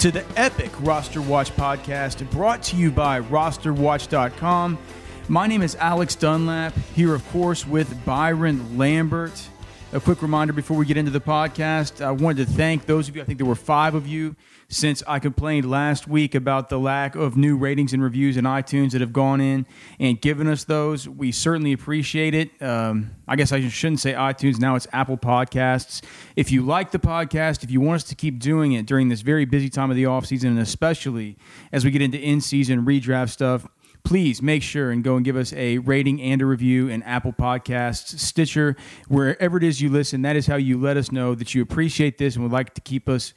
to the epic Roster Watch podcast brought to you by rosterwatch.com. My name is Alex Dunlap, here, of course, with Byron Lambert. A quick reminder before we get into the podcast I wanted to thank those of you, I think there were five of you since I complained last week about the lack of new ratings and reviews in iTunes that have gone in and given us those. We certainly appreciate it. Um, I guess I shouldn't say iTunes, now it's Apple Podcasts. If you like the podcast, if you want us to keep doing it during this very busy time of the offseason, and especially as we get into in season redraft stuff, please make sure and go and give us a rating and a review in Apple Podcasts, Stitcher, wherever it is you listen. That is how you let us know that you appreciate this and would like to keep us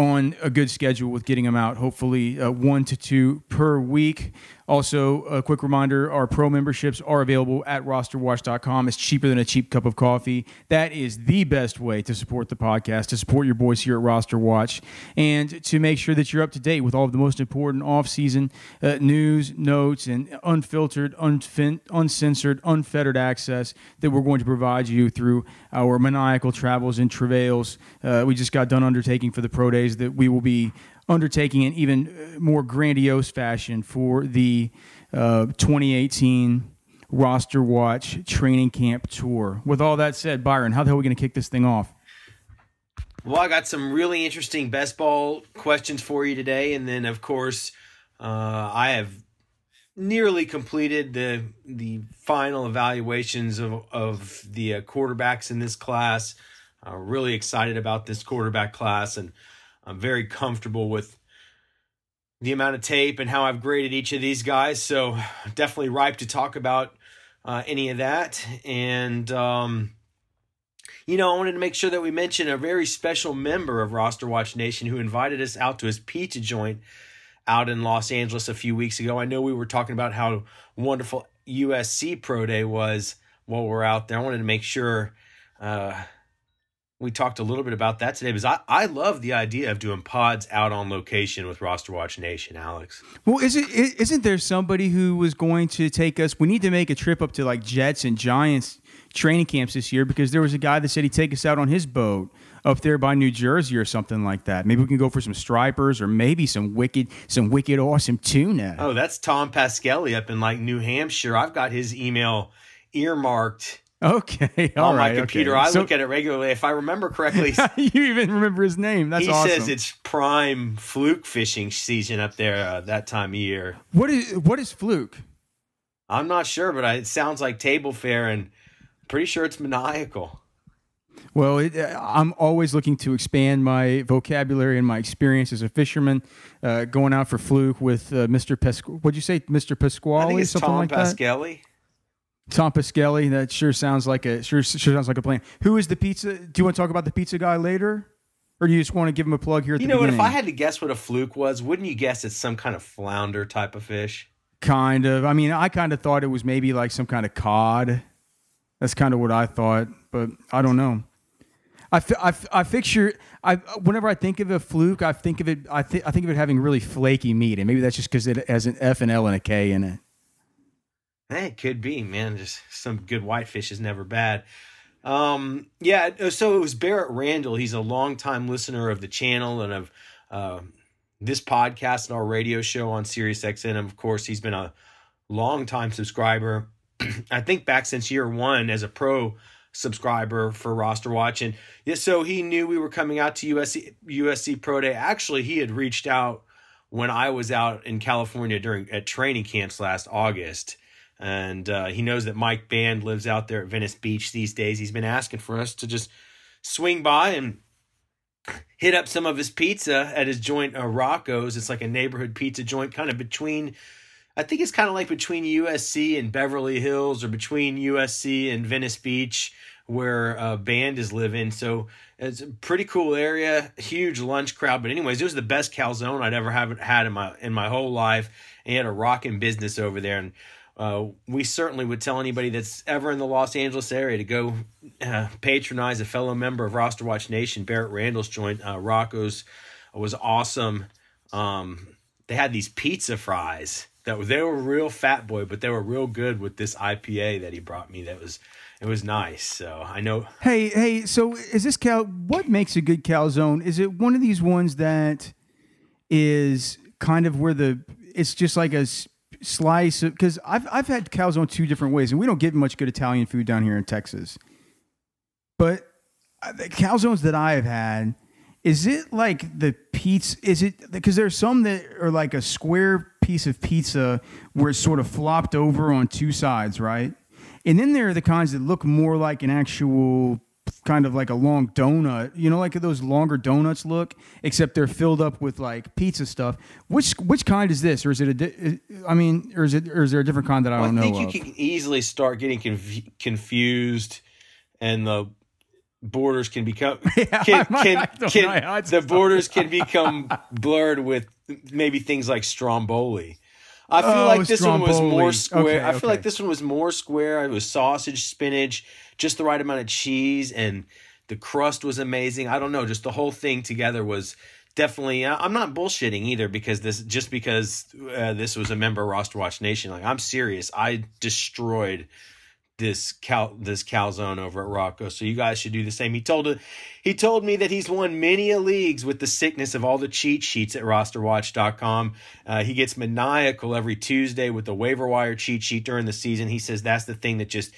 on a good schedule with getting them out, hopefully uh, one to two per week. Also, a quick reminder our pro memberships are available at rosterwatch.com. It's cheaper than a cheap cup of coffee. That is the best way to support the podcast, to support your boys here at Roster Watch, and to make sure that you're up to date with all of the most important off-season uh, news, notes, and unfiltered, unfin- uncensored, unfettered access that we're going to provide you through our maniacal travels and travails. Uh, we just got done undertaking for the pro days that we will be undertaking in even uh, more grandiose fashion for the uh, 2018 roster watch training camp tour. With all that said, Byron, how the hell are we going to kick this thing off? Well, I got some really interesting best ball questions for you today, and then of course, uh, I have nearly completed the the final evaluations of of the uh, quarterbacks in this class. Uh, really excited about this quarterback class, and I'm very comfortable with the amount of tape and how I've graded each of these guys. So definitely ripe to talk about uh, any of that. And, um, you know, I wanted to make sure that we mention a very special member of Roster Watch Nation who invited us out to his pizza joint out in Los Angeles a few weeks ago. I know we were talking about how wonderful USC Pro Day was while we're out there. I wanted to make sure uh, we talked a little bit about that today because I, I love the idea of doing pods out on location with Roster Watch Nation, Alex. Well, is it isn't there somebody who was going to take us? We need to make a trip up to like Jets and Giants training camps this year because there was a guy that said he'd take us out on his boat up there by New Jersey or something like that. Maybe we can go for some stripers or maybe some wicked, some wicked awesome tuna. Oh, that's Tom Pasquelli up in like New Hampshire. I've got his email earmarked Okay, all on right, my computer. Okay. I so, look at it regularly. If I remember correctly, you even remember his name. That's he awesome. says it's prime fluke fishing season up there uh, that time of year. What is what is fluke? I'm not sure, but I, it sounds like table fare, and pretty sure it's maniacal. Well, it, I'm always looking to expand my vocabulary and my experience as a fisherman. Uh, going out for fluke with uh, Mr. Pesqu. What'd you say, Mr. Pasquale? I think it's something Tom like Pasquelli. That? Tom Pasquelli. That sure sounds like a sure sure sounds like a plan. Who is the pizza? Do you want to talk about the pizza guy later, or do you just want to give him a plug here? At you the know beginning? what? If I had to guess what a fluke was, wouldn't you guess it's some kind of flounder type of fish? Kind of. I mean, I kind of thought it was maybe like some kind of cod. That's kind of what I thought, but I don't know. I, I, I picture I whenever I think of a fluke, I think of it I, th- I think of it having really flaky meat, and maybe that's just because it has an F and L and a K in it. It could be, man. Just some good whitefish is never bad. Um, yeah, so it was Barrett Randall. He's a longtime listener of the channel and of uh, this podcast and our radio show on Sirius XM. And of course, he's been a longtime subscriber. I think back since year one as a pro subscriber for Roster Watch. And yeah, so he knew we were coming out to USC USC Pro Day. Actually, he had reached out when I was out in California during at training camps last August and uh, he knows that Mike Band lives out there at Venice Beach these days. He's been asking for us to just swing by and hit up some of his pizza at his joint uh, Rocco's. It's like a neighborhood pizza joint, kind of between. I think it's kind of like between USC and Beverly Hills, or between USC and Venice Beach, where a band is living. So it's a pretty cool area, huge lunch crowd. But anyways, it was the best calzone I'd ever have had in my in my whole life. And he had a rocking business over there, and uh, we certainly would tell anybody that's ever in the Los Angeles area to go uh, patronize a fellow member of Roster Watch Nation, Barrett Randall's joint. Uh, Rocco's was awesome. Um, they had these pizza fries that they were real fat boy, but they were real good with this IPA that he brought me. That was it was nice. So I know. Hey, hey. So is this cal? What makes a good calzone? Is it one of these ones that is kind of where the it's just like a slice because I've I've had calzone two different ways, and we don't get much good Italian food down here in Texas. But uh, the calzones that I have had, is it like the pizza? Is it because there's some that are like a square piece of pizza where it's sort of flopped over on two sides, right? And then there are the kinds that look more like an actual kind of like a long donut, you know, like those longer donuts look, except they're filled up with like pizza stuff. Which which kind is this, or is it a? I mean, or is it, or is there a different kind that I don't know? I think you can easily start getting conf- confused, and the borders can become yeah, can, can, can the borders can become blurred with maybe things like stromboli. I feel oh, like this Stromboli. one was more square. Okay, I feel okay. like this one was more square. It was sausage, spinach, just the right amount of cheese, and the crust was amazing. I don't know, just the whole thing together was definitely. I'm not bullshitting either because this just because uh, this was a member of Roster Watch Nation. Like I'm serious. I destroyed this cal this calzone over at Rocco. So you guys should do the same. He told he told me that he's won many a leagues with the sickness of all the cheat sheets at rosterwatch.com. Uh, he gets maniacal every Tuesday with the waiver wire cheat sheet during the season. He says that's the thing that just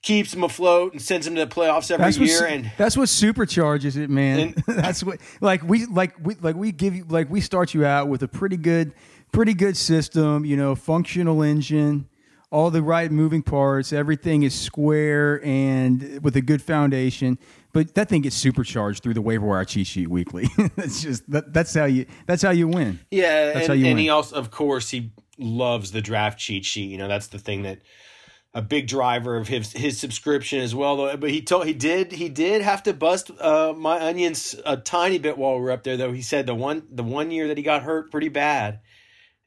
keeps him afloat and sends him to the playoffs every that's year. What, and that's what supercharges it, man. And, that's what like we like we like we give you like we start you out with a pretty good pretty good system. You know, functional engine all the right moving parts. Everything is square and with a good foundation. But that thing gets supercharged through the waiver wire cheat sheet weekly. that's just that, that's how you that's how you win. Yeah, that's and, how you and win. he also, of course, he loves the draft cheat sheet. You know, that's the thing that a big driver of his his subscription as well. Though, but he told he did he did have to bust uh, my onions a tiny bit while we were up there. Though he said the one the one year that he got hurt pretty bad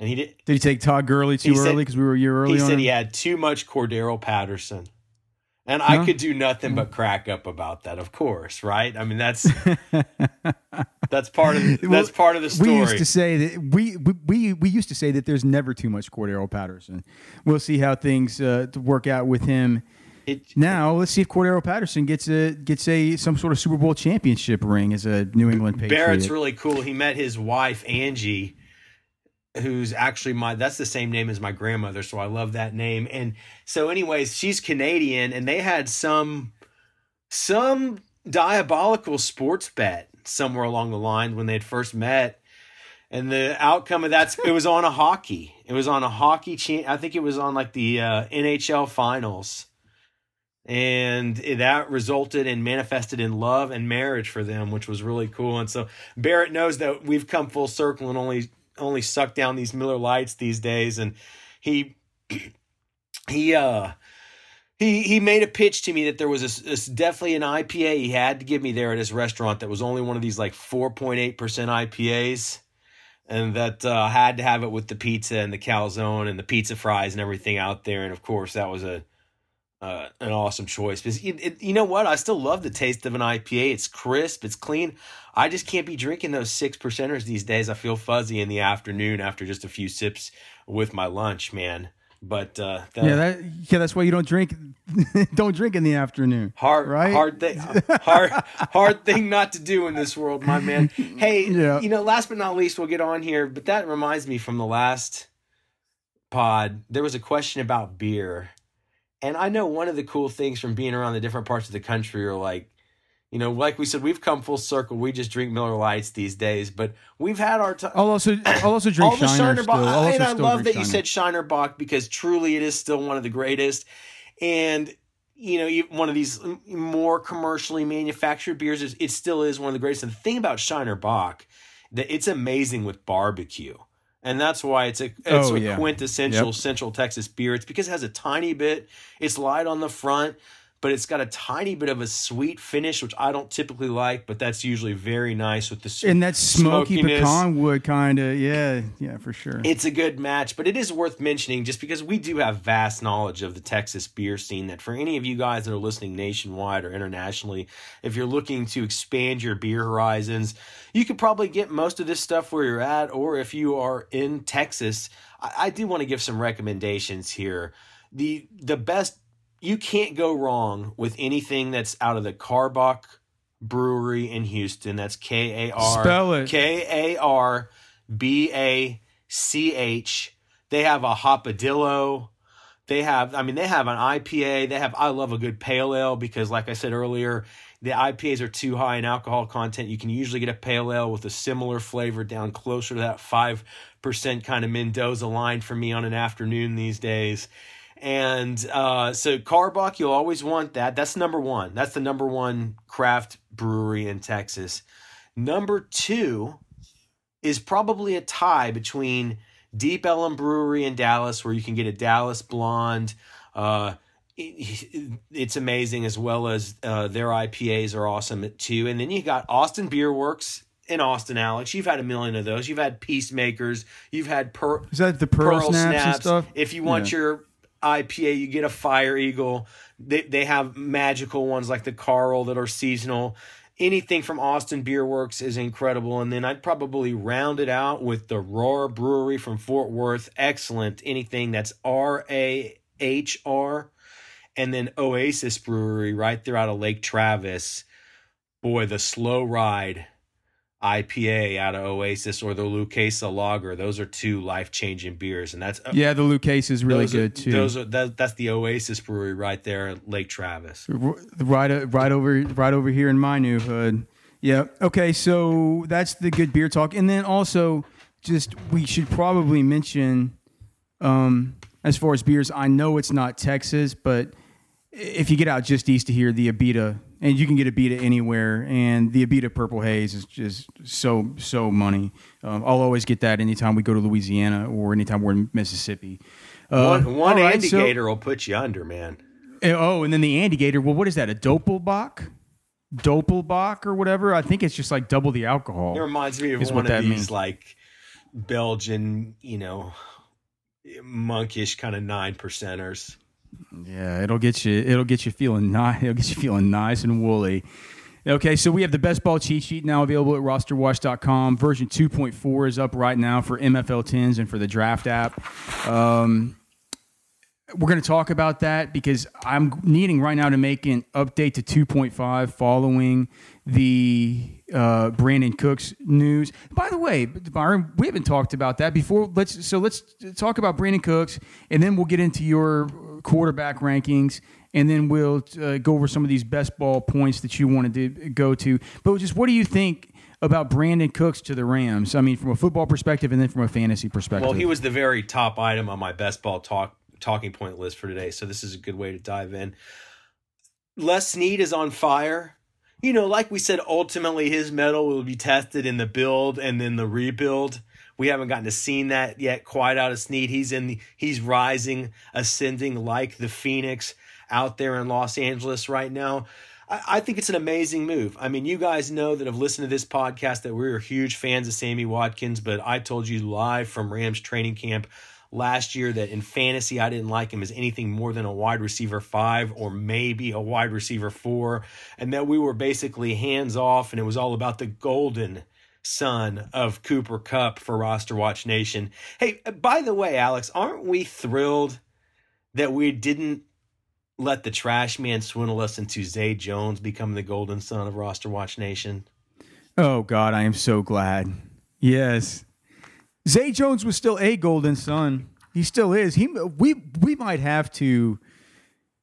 and he did. Did he take Todd Gurley too early because we were a year early? He said him? he had too much Cordarrelle Patterson, and no? I could do nothing but crack up about that. Of course, right? I mean that's that's part of that's well, part of the story. We used to say that we we we used to say that there's never too much Cordarrelle Patterson. We'll see how things uh, work out with him. It, now let's see if Cordarrelle Patterson gets a gets a some sort of Super Bowl championship ring as a New England Patriot. Barrett's really cool. He met his wife Angie who's actually my that's the same name as my grandmother so i love that name. And so anyways she's canadian and they had some some diabolical sports bet somewhere along the line when they'd first met. And the outcome of that it was on a hockey. It was on a hockey cha- i think it was on like the uh, nhl finals. And that resulted and manifested in love and marriage for them which was really cool. And so barrett knows that we've come full circle and only only suck down these Miller Lites these days, and he he uh he he made a pitch to me that there was a, a, definitely an IPA he had to give me there at his restaurant that was only one of these like four point eight percent IPAs, and that uh, had to have it with the pizza and the calzone and the pizza fries and everything out there, and of course that was a uh, an awesome choice because it, it, you know what I still love the taste of an IPA. It's crisp, it's clean. I just can't be drinking those six percenters these days. I feel fuzzy in the afternoon after just a few sips with my lunch, man. But uh, yeah, that, yeah, that's why you don't drink. don't drink in the afternoon. Hard, right? Hard thing, hard, hard thing not to do in this world, my man. Hey, yeah. you know, last but not least, we'll get on here. But that reminds me from the last pod, there was a question about beer, and I know one of the cool things from being around the different parts of the country are like you know, like we said, we've come full circle. We just drink Miller Lites these days, but we've had our time. I'll also I'll also drink Shiner, Bock. I, and I love that Shiner. you said Shiner Bock because truly it is still one of the greatest. And you know, one of these more commercially manufactured beers, is, it still is one of the greatest. And the thing about Shiner Bock, that it's amazing with barbecue. And that's why it's a it's Oh, a yeah. quintessential Yep. Central Texas beer. It's because it has a tiny bit. It's light on the front, but it's got a tiny bit of a sweet finish, which I don't typically like. But that's usually very nice with the And that smoky smokiness. pecan wood kind of, yeah, yeah, for sure. It's a good match, but it is worth mentioning just because we do have vast knowledge of the Texas beer scene. That for any of you guys that are listening nationwide or internationally, if you're looking to expand your beer horizons, you could probably get most of this stuff where you're at, or if you are in Texas, I, I do want to give some recommendations here. The the best you can't go wrong with anything that's out of the Karbach Brewery in Houston. That's K A R Spell it. K A R B A C H. They have a hopadillo. They have, I mean, they have an IPA. They have, I love a good pale ale because, like I said earlier, the IPAs are too high in alcohol content. You can usually get a pale ale with a similar flavor down closer to that 5% kind of Mendoza line for me on an afternoon these days. And uh, so Karbach, you'll always want that. That's number one. That's the number one craft brewery in Texas. Number two is probably a tie between Deep Ellum Brewery in Dallas, where you can get a Dallas Blonde. Uh, it's amazing, as well as uh, their IPAs are awesome too. And then you got Austin Beer Works in Austin, Alex. You've had a million of those. You've had Peacemakers. You've had per- Is that the pearl, Pearl snaps, snaps. and stuff? If you want Yeah. your IPA, you get a Fire Eagle. They they have magical ones like the Carl that are seasonal. Anything from Austin Beer Works is incredible. And then I'd probably round it out with the Rahr Brewery from Fort Worth. Excellent. Anything that's R A H R. And then Oasis Brewery right there out of Lake Travis. Boy, the slow ride IPA out of Oasis or the Luchesa Lager. Those are two life changing beers, and that's Yeah, the Lucas is really those are- good too. Those are that, that's the Oasis Brewery right there at Lake Travis. Right right over right over here in my new hood. Yeah. Okay, so that's the good beer talk, and then also just we should probably mention, um, as far as beers, I know it's not Texas, but if you get out just east of here, the Abita, and you can get a Abita anywhere, and the Abita Purple Haze is just so so money. Um, I'll always get that anytime we go to Louisiana or anytime we're in Mississippi. Uh, one one right, Andy so- Gator will put you under, man. uh, Oh, and then the Andygator. Well, what is that? A Doppelbock? Doppelbock or whatever? I think it's just like double the alcohol. It reminds me of one what of that these means. like Belgian, you know, monkish kind of nine percenters. Yeah, it'll get you. It'll get you feeling nice. It'll get you feeling nice and woolly. Okay, so we have the best ball cheat sheet now available at rosterwatch.com. Version 2.4 is up right now for MFL 10s and for the draft app. Um, we're going to talk about that because I'm needing right now to make an update to 2.5 following the uh, Brandin Cooks news. By the way, Byron, we haven't talked about that before. Let's so let's talk about Brandin Cooks, and then we'll get into your quarterback rankings, and then we'll uh, go over some of these best ball points that you wanted to go to. But just what do you think? About Brandin Cooks to the Rams. I mean, from a football perspective and then from a fantasy perspective. Well, he was the very top item on my best ball talk talking point list for today, so this is a good way to dive in. Les Snead is on fire. You know, like we said, ultimately his mettle will be tested in the build and then the rebuild. We haven't gotten to see that yet quite out of Snead. He's in the, he's rising, ascending like the Phoenix out there in Los Angeles right now. I, I think it's an amazing move. I mean, you guys know that have listened to this podcast that we're huge fans of Sammy Watkins, but I told you live from Rams training camp last year that in fantasy I didn't like him as anything more than a wide receiver five or maybe a wide receiver four, and that we were basically hands off and it was all about the golden son of Cooper Kupp for Roster Watch Nation. Hey, uh, by the way, Alex, aren't we thrilled that we didn't let the trash man swindle us into Zay Jones becoming the golden son of Roster Watch Nation? Oh God, I am so glad. Yes, Zay Jones was still a golden son. He still is. He we we might have to.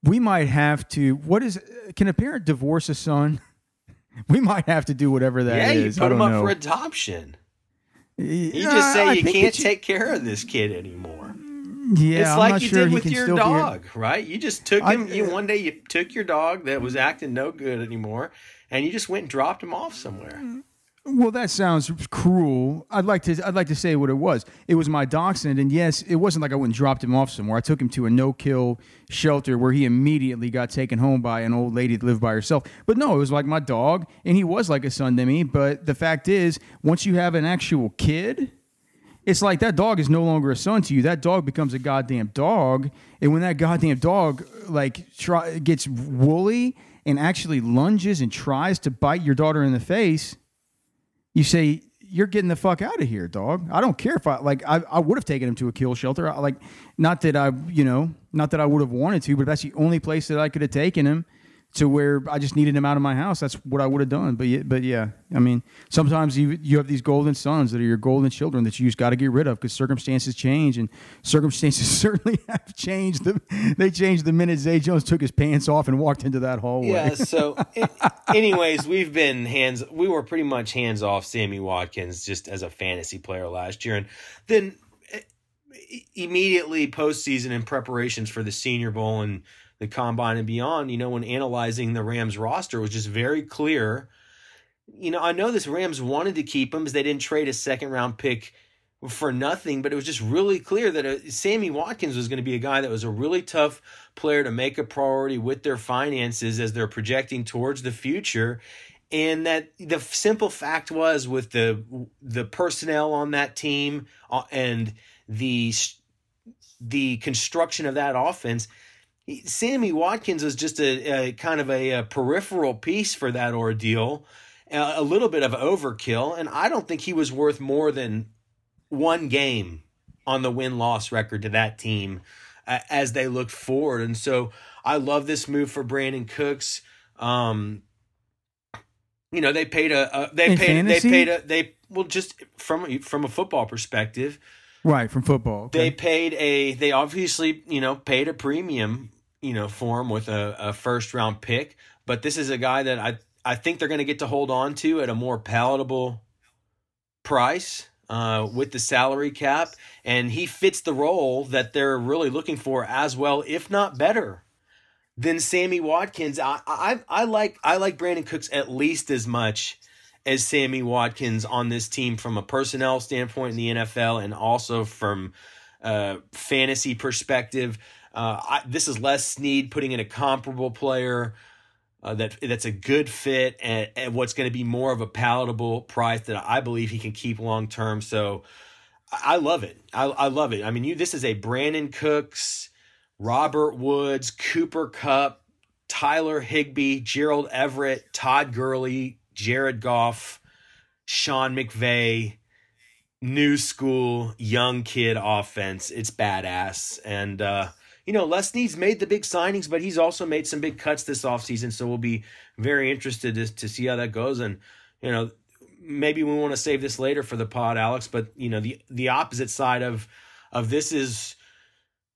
We might have to. What is? Can a parent divorce a son? We might have to do whatever that yeah, is. you put I him up know. for adoption. You Yeah, just say I you can't take care of this kid anymore. Yeah, it's I'm like you sure did with your be a- dog, right? You just took I- him. you uh, one day you took your dog that was acting no good anymore, and you just went and dropped him off somewhere. Well, that sounds cruel. I'd like to. I'd like to say what it was. It was my dachshund, and yes, it wasn't like I went and dropped him off somewhere. I took him to a no-kill shelter where he immediately got taken home by an old lady that lived by herself. But no, it was like my dog, and he was like a son to me. But the fact is, once you have an actual kid, it's like that dog is no longer a son to you. That dog becomes a goddamn dog, and when that goddamn dog like try, gets woolly and actually lunges and tries to bite your daughter in the face, you say you're getting the fuck out of here, dog. I don't care if I like. I, I would have taken him to a kill shelter. I, like, not that I, you know, not that I would have wanted to, but that's the only place that I could have taken him to where I just needed him out of my house. That's what I would have done. But yeah, but yeah, I mean, sometimes you you have these golden sons that are your golden children that you just got to get rid of because circumstances change, and circumstances certainly have changed. The, they changed the minute Zay Jones took his pants off and walked into that hallway. Yeah. So, a- anyways, we've been hands. We were pretty much hands off Sammy Watkins just as a fantasy player last year, and then eh, immediately postseason in preparations for the Senior Bowl and the Combine and beyond. You know, when analyzing the Rams roster, was just very clear. You know, I know this Rams wanted to keep him because they didn't trade a second round pick for nothing, but it was just really clear that uh, Sammy Watkins was going to be a guy that was a really tough player to make a priority with their finances as they're projecting towards the future. And that the simple fact was with the the personnel on that team uh, and the the construction of that offense, Sammy Watkins was just a, a kind of a, a, peripheral piece for that ordeal, a, a little bit of overkill, and I don't think he was worth more than one game on the win loss record to that team uh, as they looked forward. And so I love this move for Brandin Cooks. Um, you know, they paid a, a they In paid fantasy? they paid a they well just from from a football perspective, right from football. okay. they paid a they obviously you know paid a premium you know form with a, a first round pick but this is a guy that i i think they're going to get to hold on to at a more palatable price uh, with the salary cap and he fits the role that they're really looking for as well if not better than sammy watkins i i, I like i like brandin cooks at least as much as Sammy Watkins on this team from a personnel standpoint in the NFL and also from a fantasy perspective. Uh, I, this is Les Snead putting in a comparable player uh, that that's a good fit and, and what's going to be more of a palatable price that I believe he can keep long term. So I, I love it. I, I love it. I mean, you this is a Brandin Cooks, Robert Woods, Cooper Kupp, Tyler Higbee, Gerald Everett, Todd Gurley, Jared Goff, Sean McVay, new school, young kid offense. It's badass. And, uh, you know, Les Snead's made the big signings, but he's also made some big cuts this offseason. So we'll be very interested to, to see how that goes. And, you know, maybe we want to save this later for the pod, Alex, but, you know, the, the opposite side of, of this is,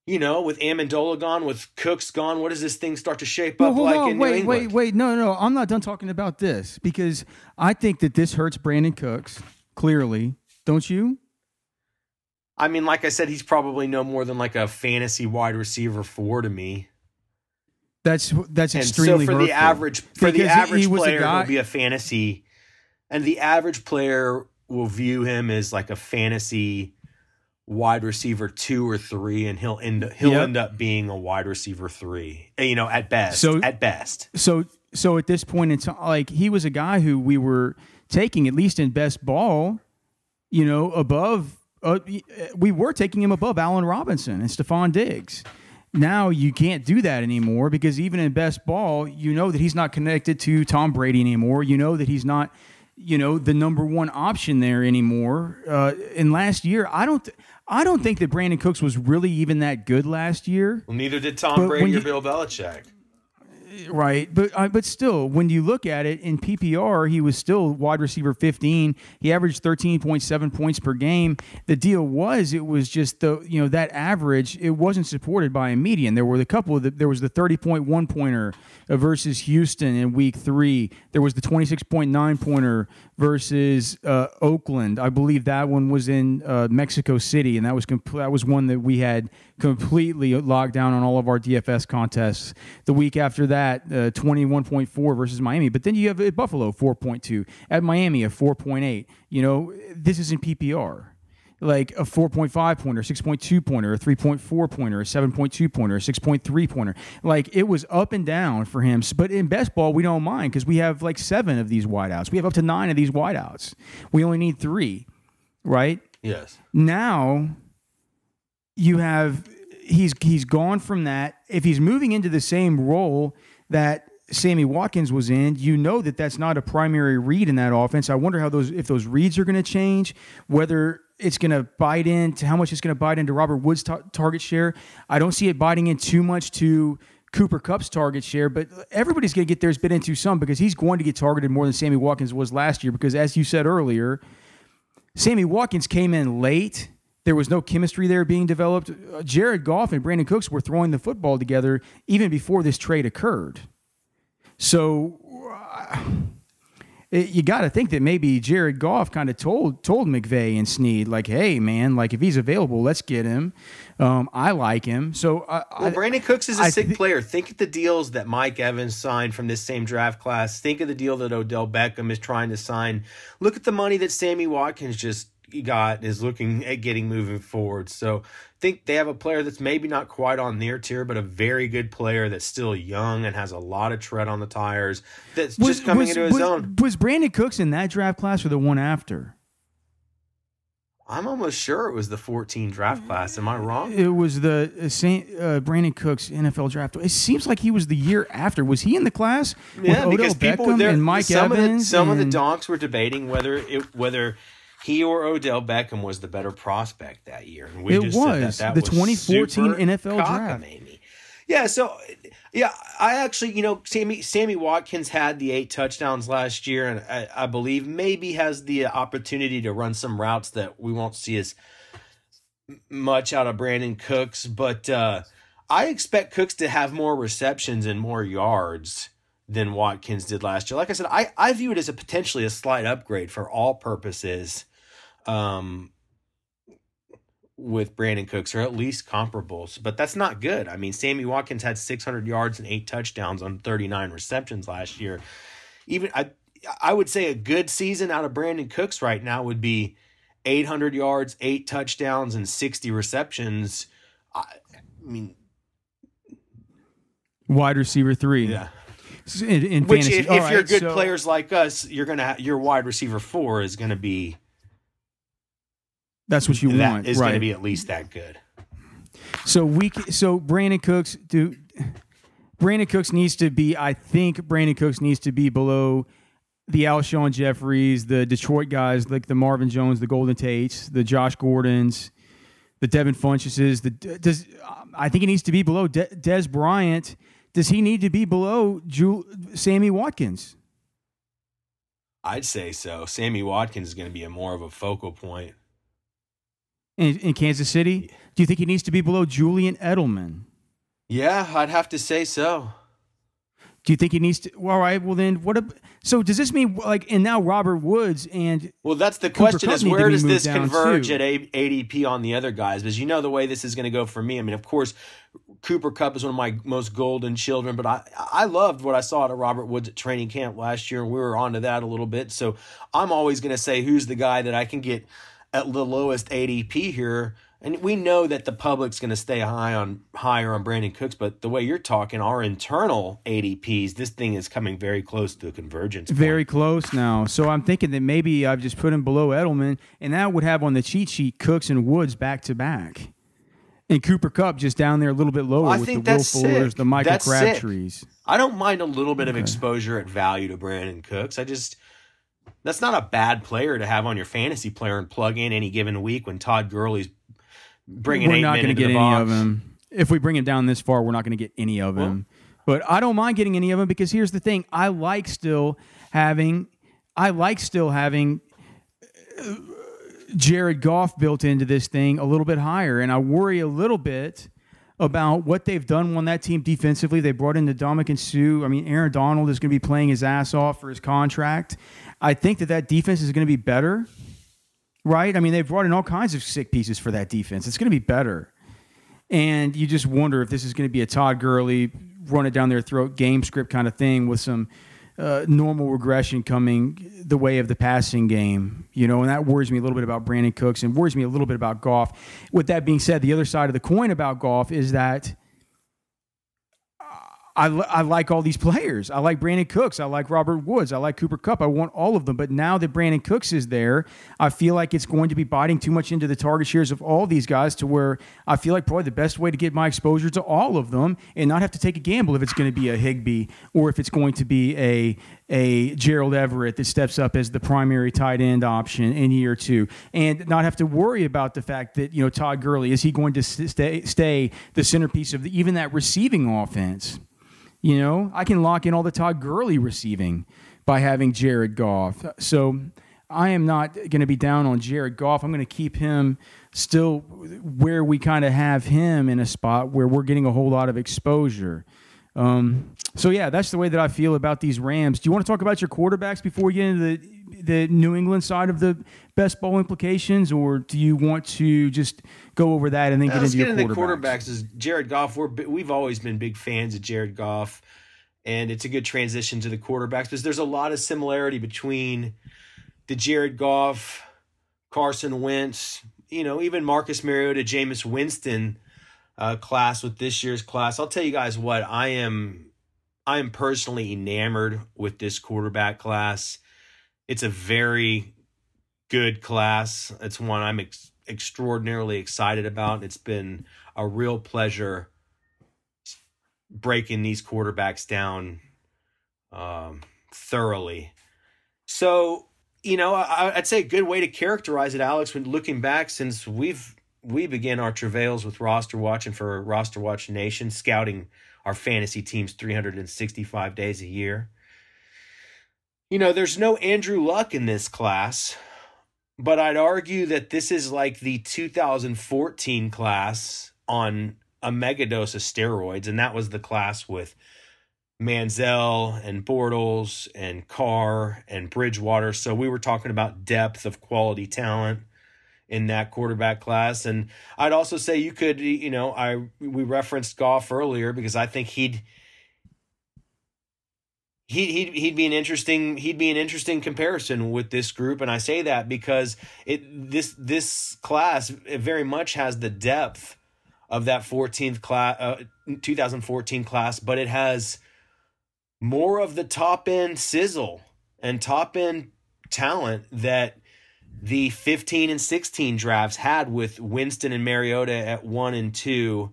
you know, with Amendola gone, with Cooks gone, what does this thing start to shape Well, up hold like on, in wait, New England? wait, wait. No, no, I'm not done talking about this because I think that this hurts Brandin Cooks clearly. Don't you? I mean, like I said, he's probably no more than like a fantasy wide receiver four to me. That's that's And extremely so for the hurtful. average for the Because he- average player, guy- he'll be a fantasy, and the average player will view him as like a fantasy wide receiver two or three, and he'll end he'll Yep. end up being a wide receiver three. Eh, you know, at best. So- at best. So so at this point in time, like he was a guy who we were taking at least in best ball, you know, above. Uh, we were taking him above Allen Robinson and Stefon Diggs. Now you can't do that anymore because even in best ball, you know that he's not connected to Tom Brady anymore. You know that he's not, you know, the number one option there anymore. Uh, and last year, I don't, th- I don't think that Brandin Cooks was really even that good last year. Well, neither did Tom But Brady or you- Bill Belichick. Right, but uh, but still, when you look at it in PPR, he was still wide receiver 15. He averaged 13.7 points per game. The deal was, it was just the you know that average. It wasn't supported by a median. There were a couple of the, there was the 30.1 pointer versus Houston in Week Three. There was the 26.9 pointer versus uh, Oakland. I believe that one was in uh, Mexico City, and that was comp- that was one that we had completely locked down on all of our DFS contests. The week after that, uh, 21.4 versus Miami. But then you have at Buffalo, 4.2. At Miami, a 4.8. You know, this is in PPR. Like a 4.5 pointer, 6.2 pointer, a 3.4 pointer, a 7.2 pointer, a 6.3 pointer. Like it was up and down for him. But in best ball, we don't mind because we have like seven of these wideouts. We have up to nine of these wideouts. We only need three, right? Yes. Now you have he's he's gone from that. If he's moving into the same role that Sammy Watkins was in, you know that that's not a primary read in that offense. I wonder how those if those reads are going to change, whether it's going to bite into how much it's going to bite into Robert Woods' ta- target share. I don't see it biting in too much to Cooper Kupp's target share, but everybody's going to get theirs bit into some because he's going to get targeted more than Sammy Watkins was last year. Because as you said earlier, Sammy Watkins came in late there was no chemistry there being developed. Uh, Jared Goff and Brandin Cooks were throwing the football together even before this trade occurred. So uh, it, you got to think that maybe Jared Goff kind of told told McVay and Snead like, "Hey, man, like if he's available, let's get him. Um, I like him." So well, Brandin Cooks is a I sick th- player. Think of the deals that Mike Evans signed from this same draft class. Think of the deal that Odell Beckham is trying to sign. Look at the money that Sammy Watkins just got is looking at getting moving forward. So I think they have a player that's maybe not quite on their tier, but a very good player that's still young and has a lot of tread on the tires. That's was, just coming was, into his was, own. Was Brandin Cooks in that draft class or the one after? I'm almost sure it was the 14 draft class. Am I wrong? It was the uh, Saint uh, Brandin Cooks NFL draft. It seems like he was the year after. Was he in the class? Yeah, because Odell people Beckham there, and Mike some Evans. Of the, some and, of the donks were debating whether it whether he or Odell Beckham was the better prospect that year. And we it just was that that the was 2014 NFL draft. Yeah, so yeah, I actually, you know, Sammy Sammy Watkins had the eight touchdowns last year, and I, I believe maybe has the opportunity to run some routes that we won't see as much out of Brandin Cooks. But uh, I expect Cooks to have more receptions and more yards than Watkins did last year. Like I said, I, I view it as a potentially a slight upgrade for all purposes um, with Brandin Cooks, or at least comparables. But that's not good. I mean, Sammy Watkins had 600 yards and eight touchdowns on 39 receptions last year. Even I, I would say a good season out of Brandin Cooks right now would be 800 yards, eight touchdowns, and 60 receptions. I, I mean, wide receiver three. Yeah. In, in Which, fantasy. if, if right, you're good so, players like us, you're gonna ha- your wide receiver four is gonna be that's what you that want. Is right. going to be at least that good. So we so Brandin Cooks do Brandin Cooks needs to be I think Brandin Cooks needs to be below the Alshon Jefferys, the Detroit guys like the Marvin Jones, the Golden Tates, the Josh Gordons, the Devin Funchesses. The does I think he needs to be below De, Dez Bryant. Does he need to be below Ju, Sammy Watkins? I'd say so. Sammy Watkins is going to be a more of a focal point in, in Kansas City? Do you think he needs to be below Julian Edelman? Yeah, I'd have to say so. Do you think he needs to? Well, all right. Well, then what? A, so does this mean like? And now Robert Woods and well, that's the Cooper question: is where does this converge too. at ADP on the other guys? Because you know the way this is going to go for me. I mean, of course, Cooper Kupp is one of my most golden children, but I I loved what I saw at Robert Woods at training camp last year, and we were onto that a little bit. So I'm always going to say who's the guy that I can get at the lowest ADP here. And we know that the public's going to stay high on higher on Brandin Cooks, but the way you're talking, our internal ADPs, this thing is coming very close to a convergence. Point. Very close now. So I'm thinking that maybe I've just put him below Edelman, and that would have on the cheat sheet Cooks and Woods back to back, and Cooper Kupp just down there a little bit lower I with think the Will Fullers, the Michael Crabtrees. I don't mind a little bit okay. of exposure at value to Brandin Cooks. I just that's not a bad player to have on your fantasy player and plug in any given week when Todd Gurley's bringing we're not going to get any box. of him. If we bring him down this far, we're not going to get any of well, him. But I don't mind getting any of them because here's the thing: I like still having, I like still having. Uh, Jared Goff built into this thing a little bit higher, and I worry a little bit about what they've done on that team defensively. They brought in the Ndamukong Suh. I mean, Aaron Donald is going to be playing his ass off for his contract. I think that that defense is going to be better, right? I mean, they've brought in all kinds of sick pieces for that defense. It's going to be better. and you just wonder if this is going to be a Todd Gurley run it down their throat game script kind of thing with some uh, normal regression coming the way of the passing game, you know, and that worries me a little bit about Brandin Cooks and worries me a little bit about Goff. With that being said, the other side of the coin about Goff is that I, I like all these players. I like Brandin Cooks. I like Robert Woods. I like Cooper Kupp. I want all of them. But now that Brandin Cooks is there, I feel like it's going to be biting too much into the target shares of all these guys to where I feel like probably the best way to get my exposure to all of them and not have to take a gamble if it's going to be a Higbee or if it's going to be a a Gerald Everett that steps up as the primary tight end option in year two, and not have to worry about the fact that you know Todd Gurley is he going to stay stay the centerpiece of the, even that receiving offense. You know, I can lock in all the Todd Gurley receiving by having Jared Goff. So I am not going to be down on Jared Goff. I'm going to keep him still where we kind of have him in a spot where we're getting a whole lot of exposure. Um, so yeah, that's the way that I feel about these Rams. Do you want to talk about your quarterbacks before we get into the the New England side of the best ball implications, or do you want to just go over that and then get into your quarterbacks? quarterbacks? Is Jared Goff? We're we've always been big fans of Jared Goff, and it's a good transition to the quarterbacks because there's a lot of similarity between the Jared Goff, Carson Wentz, you know, even Marcus Mariota, Jameis Winston uh, class with this year's class. I'll tell you guys what I am. I am personally enamored with this quarterback class. It's a very good class. It's one I'm ex- extraordinarily excited about. It's been a real pleasure breaking these quarterbacks down um, thoroughly. So, you know, I, would say a good way to characterize it, Alex, when looking back since we've we began our travails with roster watching for roster watch nation, scouting our fantasy teams 365 days a year. You know, there's no Andrew Luck in this class but I'd argue that this is like the 2014 class on a megadose of steroids, and that was the class with Manziel and Bortles and Carr and Bridgewater. So we were talking about depth of quality talent in that quarterback class. And I'd also say you could, you know, I we referenced Goff earlier because I think he'd he he'd, he'd be an interesting he'd be an interesting comparison with this group. And I say that because it this this class very much has the depth of that 14th class uh, 2014 class but it has more of the top end sizzle and top end talent that the 15 and 16 drafts had with Winston and Mariota at 1 and 2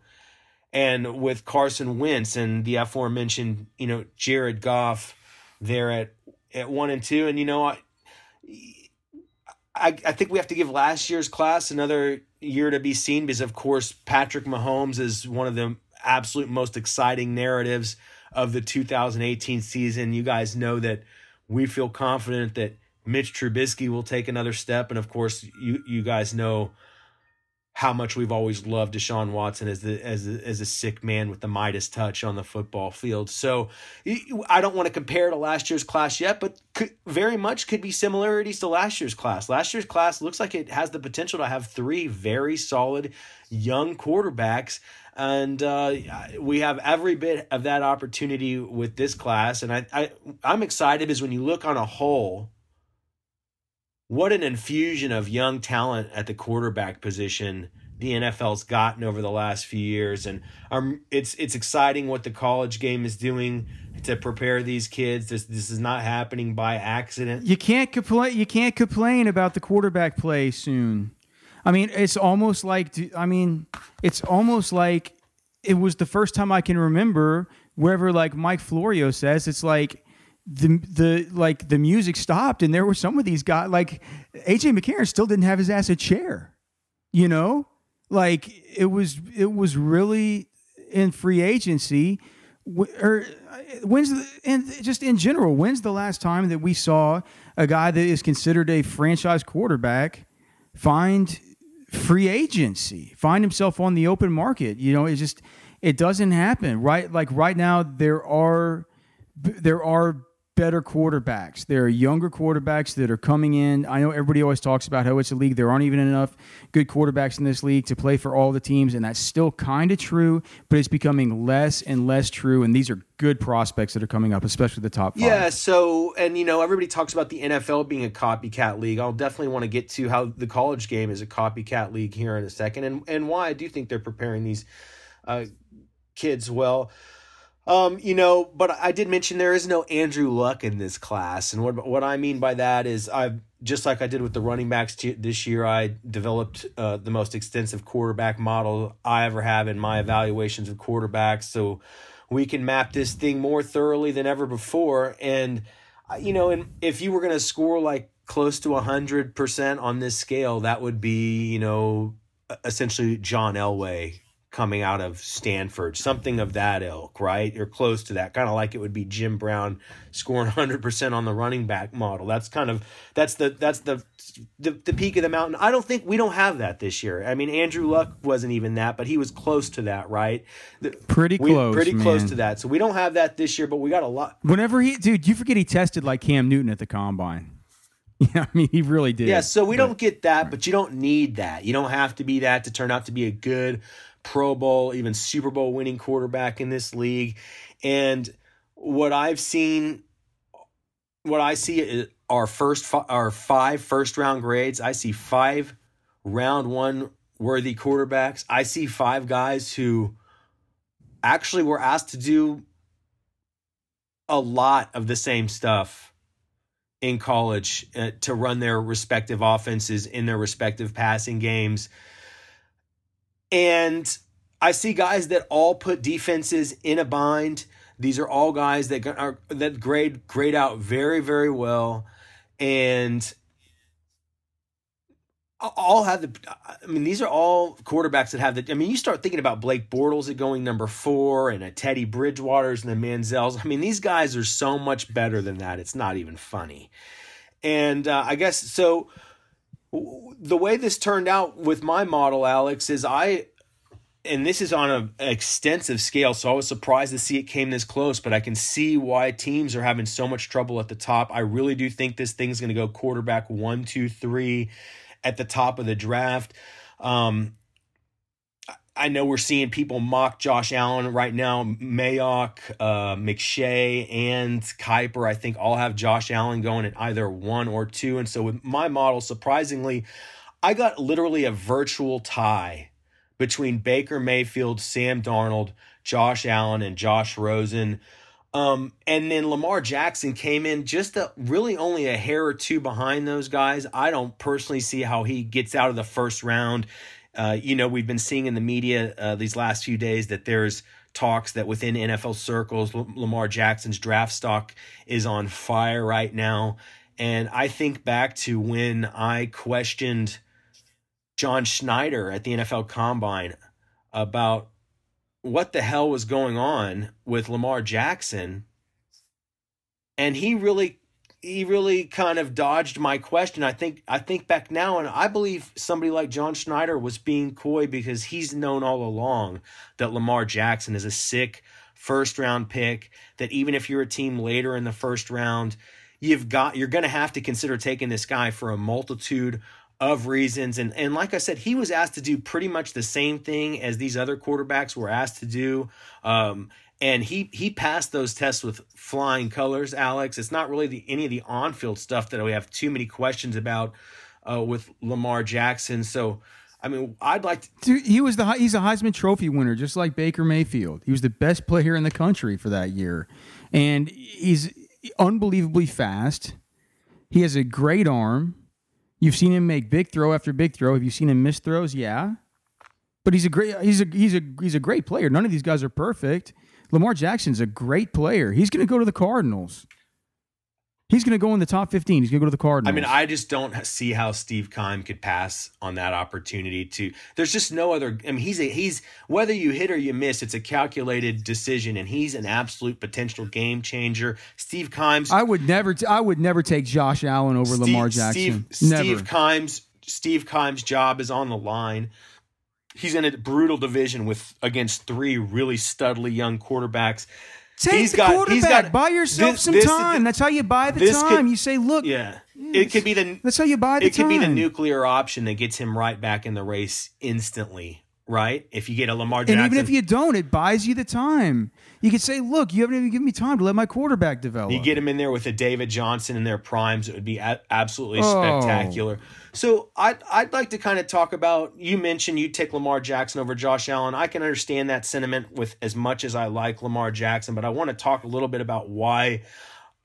and with Carson Wentz and the aforementioned, you know, Jared Goff there at at one and two. And you know, I, I I think we have to give last year's class another year to be seen because of course Patrick Mahomes is one of the absolute most exciting narratives of the 2018 season. You guys know that we feel confident that Mitch Trubisky will take another step, and of course, you you guys know how much we've always loved Deshaun Watson as the as a, as a sick man with the Midas touch on the football field. So I don't want to compare to last year's class yet, but could, very much could be similarities to last year's class. Last year's class looks like it has the potential to have three very solid young quarterbacks. And uh, we have every bit of that opportunity with this class, and I, I I'm excited because when you look on a whole, what an infusion of young talent at the quarterback position the NFL's gotten over the last few years, and um, it's it's exciting what the college game is doing to prepare these kids. This this is not happening by accident. You can't complain. You can't complain about the quarterback play soon. I mean, it's almost like I mean, it's almost like it was the first time I can remember wherever like Mike Florio says it's like the the like the music stopped and there were some of these guys like AJ McCarron still didn't have his ass a chair. You know? Like it was it was really in free agency or er, when's the, and just in general when's the last time that we saw a guy that is considered a franchise quarterback find free agency find himself on the open market you know it just it doesn't happen right like right now there are there are better quarterbacks. There are younger quarterbacks that are coming in. I know everybody always talks about how it's a league. There aren't even enough good quarterbacks in this league to play for all the teams, and that's still kind of true, but it's becoming less and less true. And these are good prospects that are coming up, especially the top five. Yeah, so and you know, everybody talks about the NFL being a copycat league. I'll definitely want to get to how the college game is a copycat league here in a second and and why I do think they're preparing these uh, kids well. Um, you know, but I did mention there is no Andrew Luck in this class, and what what I mean by that is I've just like I did with the running backs t- this year, I developed uh, the most extensive quarterback model I ever have in my evaluations of quarterbacks, so we can map this thing more thoroughly than ever before. And uh, you know, and if you were going to score like close to hundred percent on this scale, that would be you know essentially John Elway coming out of Stanford, something of that ilk, right? Or close to that, kind of like it would be Jim Brown scoring 100% on the running back model. That's kind of that's the that's the, the the peak of the mountain. I don't think we don't have that this year. I mean, Andrew Luck wasn't even that, but he was close to that, right? Pretty close, pretty man. close to that. So we don't have that this year, but we got a lot. Whenever he, dude, you forget he tested like Cam Newton at the combine. Yeah, I mean, he really did. Yeah, so we but, don't get that, but you don't need that. You don't have to be that to turn out to be a good Pro Bowl, even Super Bowl winning quarterback in this league. And what I've seen, what I see are first are five first round grades. I see five round one worthy quarterbacks. I see five guys who actually were asked to do a lot of the same stuff in college uh, to run their respective offenses in their respective passing games and I see guys that all put defenses in a bind. These are all guys that are that grade grade out very very well, and all have the. I mean, these are all quarterbacks that have the. I mean, you start thinking about Blake Bortles at going number four, and a Teddy Bridgewater's and the Manziels. I mean, these guys are so much better than that. It's not even funny. And uh, I guess so the way this turned out with my model, Alex, is I, and this is on an extensive scale, so I was surprised to see it came this close, but I can see why teams are having so much trouble at the top. I really do think this thing's going to go quarterback one, two, three at the top of the draft. Um, I know we're seeing people mock Josh Allen right now. Mayock, uh, McShay, and Kiper, I think, all have Josh Allen going at either one or two. And so with my model, surprisingly, I got literally a virtual tie between Baker Mayfield, Sam Darnold, Josh Allen, and Josh Rosen. Um, and then Lamar Jackson came in just a, really only a hair or two behind those guys. I don't personally see how he gets out of the first round uh, you know, we've been seeing in the media uh, these last few days that there's talks that within NFL circles, L- Lamar Jackson's draft stock is on fire right now. And I think back to when I questioned John Schneider at the NFL Combine about what the hell was going on with Lamar Jackson. And he really he really kind of dodged my question. I think I think back now, and I believe somebody like John Schneider was being coy because he's known all along that Lamar Jackson is a sick first round pick. That even if you're a team later in the first round, you've got you're going to have to consider taking this guy for a multitude of reasons. And and like I said, he was asked to do pretty much the same thing as these other quarterbacks were asked to do. Um, and he he passed those tests with flying colors. Alex, it's not really the any of the on field stuff that we have too many questions about uh, with Lamar Jackson. So. I mean, I'd like to. Dude, he was the he's a Heisman Trophy winner, just like Baker Mayfield. He was the best player in the country for that year, and he's unbelievably fast. He has a great arm. You've seen him make big throw after big throw. Have you seen him miss throws? Yeah, but he's a great he's a he's a he's a great player. None of these guys are perfect. Lamar Jackson's a great player. He's going to go to the Cardinals. He's going to go in the top 15. He's going to go to the Cardinals. I mean, I just don't see how Steve Keim could pass on that opportunity to There's just no other I mean, he's a he's whether you hit or you miss, it's a calculated decision and he's an absolute potential game changer. Steve Keim's I would never t- I would never take Josh Allen over Steve, Lamar Jackson. Steve, never. Steve Keim's Steve Keim's job is on the line he's in a brutal division with against three really studly young quarterbacks. Take he's the got- quarterback. he's got- buy yourself this- some this- time. That's how you buy the time. could- you say, look, Yeah, it could be the that's how you buy the it could be the nuclear option that gets him right back in the race instantly. Right? If you get a Lamar And even if you don't, it buys you the time. You could say, look, you haven't even given me time to let my quarterback develop. You get him in there with a David Johnson in their primes, it would be a- absolutely Oh. spectacular. So I'd, I'd like to kind of talk about, you mentioned you take Lamar Jackson over Josh Allen. I can understand that sentiment with as much as I like Lamar Jackson, but I want to talk a little bit about why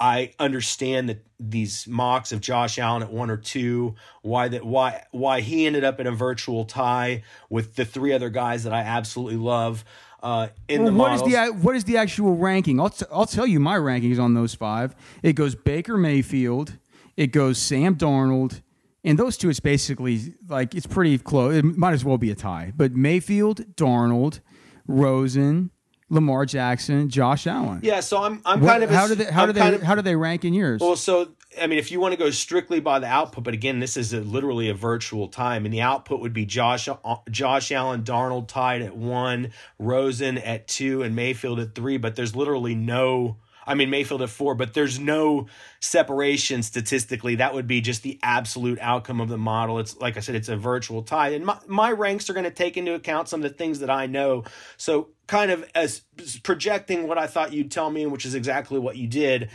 I understand that these mocks of Josh Allen at one or two, why that why why he ended up in a virtual tie with the three other guys that I absolutely love uh, in Well, the what is models. the what is the actual ranking? I'll t- I'll tell you my rankings on those five. It goes Baker Mayfield, it goes Sam Darnold, and those two. It's basically like it's pretty close. It might as well be a tie. But Mayfield, Darnold, Rosen, Lamar Jackson, Josh Allen. yeah, so I'm I'm What- kind of how do they how I'm do they of- how do they rank in yours? Well, so I mean, if you want to go strictly by the output, but again, this is a, literally a virtual time, and the output would be Josh uh, Josh Allen, Darnold tied at one, Rosen at two, and Mayfield at three. But there's literally no. I mean Mayfield at four, but there's no separation statistically. That would be just the absolute outcome of the model. It's like I said, it's a virtual tie, and my, my ranks are going to take into account some of the things that I know. So, kind of as projecting what I thought you'd tell me, which is exactly what you did.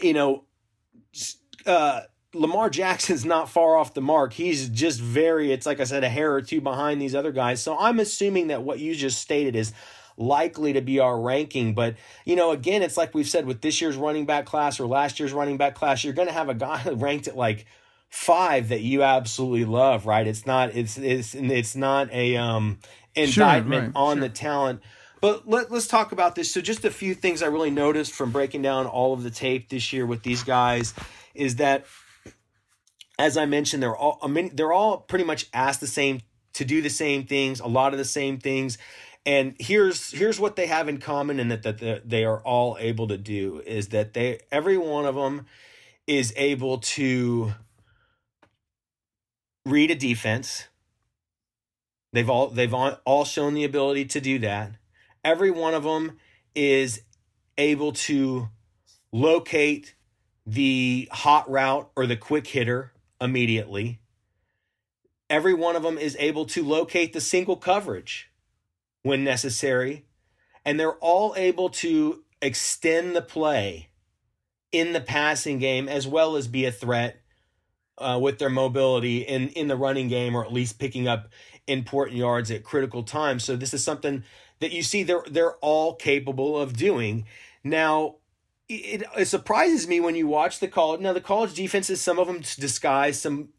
You know, uh, Lamar Jackson's not far off the mark. He's just very, it's like I said, a hair or two behind these other guys. So I'm assuming that what you just stated is likely to be our ranking. But, you know, again, it's like we've said with this year's running back class or last year's running back class, you're going to have a guy ranked at like five that you absolutely love, right? It's not, it's, it's, it's not a, um, indictment right, on the talent. But let, let's talk about this. So, just a few things I really noticed from breaking down all of the tape this year with these guys is that, as I mentioned, they're all I mean, they're all pretty much asked the same to do the same things, a lot of the same things. And here's here's what they have in common, and that that they are all able to do is that they every one of them is able to read a defense. They've all they've all, shown the ability to do that. Every one of them is able to locate the hot route or the quick hitter immediately. Every one of them is able to locate the single coverage when necessary. And they're all able to extend the play in the passing game as well as be a threat uh, with their mobility in, in the running game or at least picking up important yards at critical times. So this is something that you see they're they're all capable of doing. Now, it, it surprises me when you watch the college. Now, the college defenses, some of them disguise some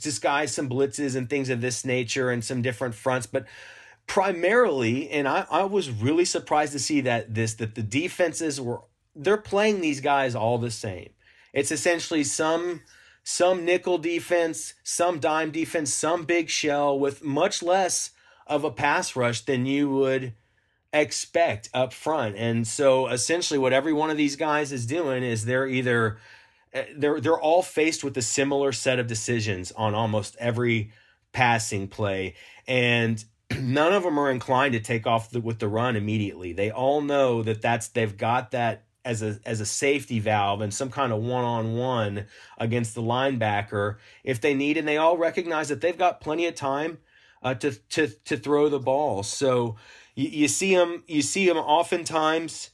disguise some blitzes and things of this nature and some different fronts, but primarily, and I, I was really surprised to see that this that the defenses were they're playing these guys all the same. It's essentially some some nickel defense, some dime defense, some big shell with much less of a pass rush than you would expect up front. And so essentially what every one of these guys is doing is they're either eh, they're they're all faced with a similar set of decisions on almost every passing play and none of them are inclined to take off the, with the run immediately. They all know that that's they've got that as a as a safety valve and some kind of one on one against the linebacker if they need, and they all recognize that they've got plenty of time uh, to to to throw the ball. So you, you see them you see them oftentimes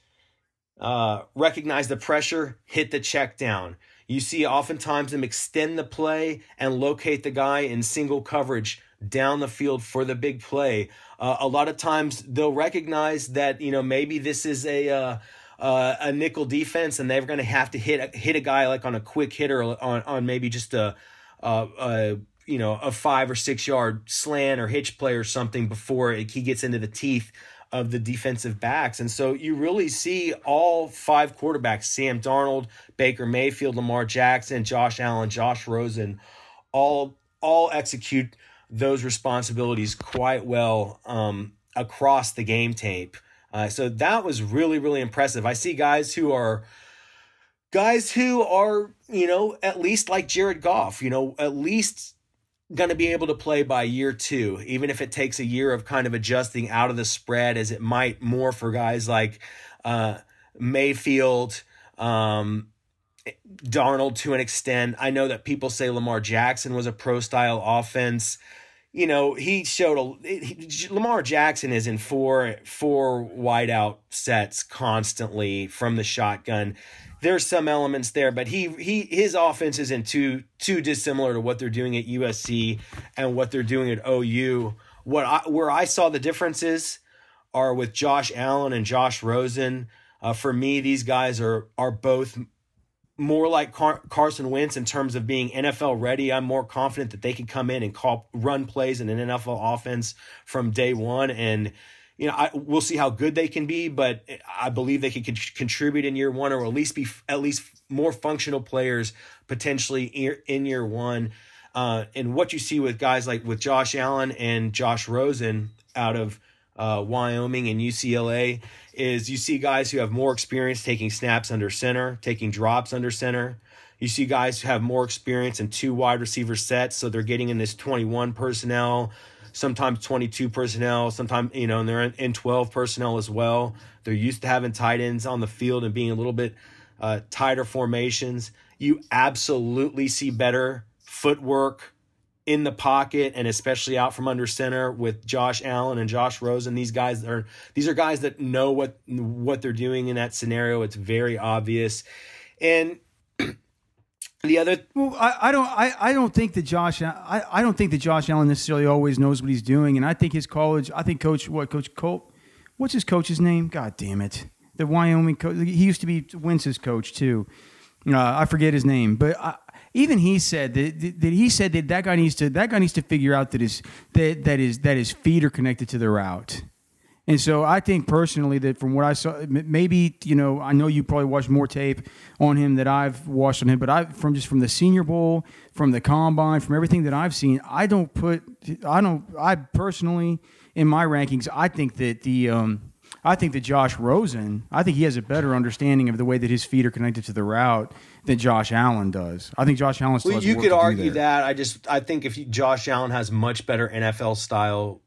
uh, recognize the pressure, hit the check down. You see oftentimes them extend the play and locate the guy in single coverage down the field for the big play. Uh, a lot of times they'll recognize that you know maybe this is a uh, uh, a nickel defense and they're going to have to hit hit a guy like on a quick hitter on on maybe just a, a, a you know a five or six yard slant or hitch play or something before he gets into the teeth of the defensive backs. And so you really see all five quarterbacks Sam Darnold, Baker Mayfield, Lamar Jackson, Josh Allen, Josh Rosen all all execute those responsibilities quite well um, across the game tape. Uh, so that was really really impressive. I see guys who are guys who are, you know, at least like Jared Goff, you know, at least going to be able to play by year two, even if it takes a year of kind of adjusting out of the spread, as it might more for guys like uh, Mayfield, um, Darnold to an extent. I know that people say Lamar Jackson was a pro style offense. You know, he showed a he, Lamar Jackson is in four four wideout sets constantly from the shotgun. There's some elements there, but he he his offense isn't too too dissimilar to what they're doing at USC and what they're doing at OU. What I, where I saw the differences are with Josh Allen and Josh Rosen. Uh, for me, these guys are are both more like Car- Carson Wentz in terms of being NFL ready. I'm more confident that they can come in and call run plays in an NFL offense from day one. And you know, I, we'll see how good they can be, but I believe they can contribute in year one, or at least be at least more functional players potentially in year one. Uh, and what you see with guys like with Josh Allen and Josh Rosen out of uh, Wyoming and UCLA is you see guys who have more experience taking snaps under center, taking drops under center. You see guys who have more experience in two wide receiver sets, so they're getting in this 21 personnel, sometimes 22 personnel, sometimes, you know, and they're in, in 12 personnel as well. They're used to having tight ends on the field and being a little bit uh, tighter formations. You absolutely see better footwork, in the pocket and especially out from under center with Josh Allen and Josh Rosen. These guys are these are guys that know what what they're doing in that scenario. It's very obvious. And the other well, I, I don't I, I don't think that Josh I, I don't think that Josh Allen necessarily always knows what he's doing. And I think his college I think coach what coach Colt what's his coach's name? God damn it. The Wyoming coach he used to be Wentz's coach too. Uh, I forget his name, but I, even he said that, that he said that that guy needs to that guy needs to figure out that his that that is that his feet are connected to the route. And so I think personally that from what I saw, maybe you know I know you probably watched more tape on him that I've watched on him, but I from just from the Senior Bowl, from the combine, from everything that I've seen, I don't put I don't I personally in my rankings I think that the um, I think that Josh Rosen, I think he has a better understanding of the way that his feet are connected to the route than Josh Allen does. I think Josh Allen still well, you could argue that. I just I think if you, Josh Allen has much better NFL style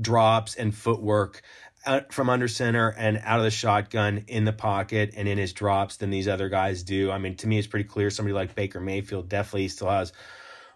drops and footwork uh, from under center and out of the shotgun in the pocket and in his drops than these other guys do. I mean, to me, it's pretty clear somebody like Baker Mayfield definitely still has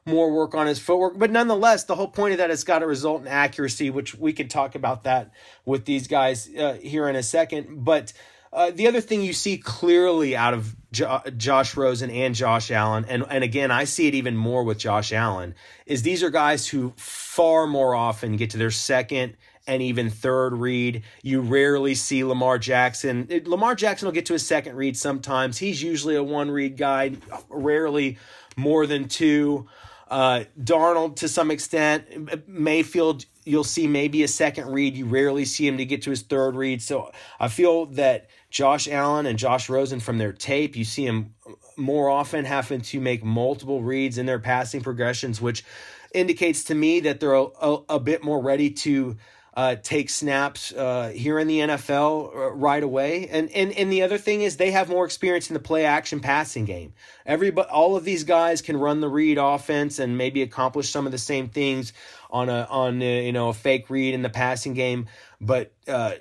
more work on his footwork. But nonetheless, the whole point of that has got to result in accuracy, which we could talk about that with these guys uh, here in a second. But uh, the other thing you see clearly out of jo- Josh Rosen and Josh Allen, and, and again, I see it even more with Josh Allen, is these are guys who far more often get to their second and even third read. You rarely see Lamar Jackson. Lamar Jackson will get to his second read sometimes. He's usually a one read guy, rarely more than two. Uh, Darnold to some extent, Mayfield, you'll see maybe a second read. You rarely see him to get to his third read. So I feel that Josh Allen and Josh Rosen from their tape, you see him more often having to make multiple reads in their passing progressions, which indicates to me that they're a, a, a bit more ready to uh, take snaps uh, here in the NFL uh, right away. And, and and the other thing is they have more experience in the play action passing game. Everybody, all of these guys can run the read offense and maybe accomplish some of the same things on a on a, you know a fake read in the passing game. But uh,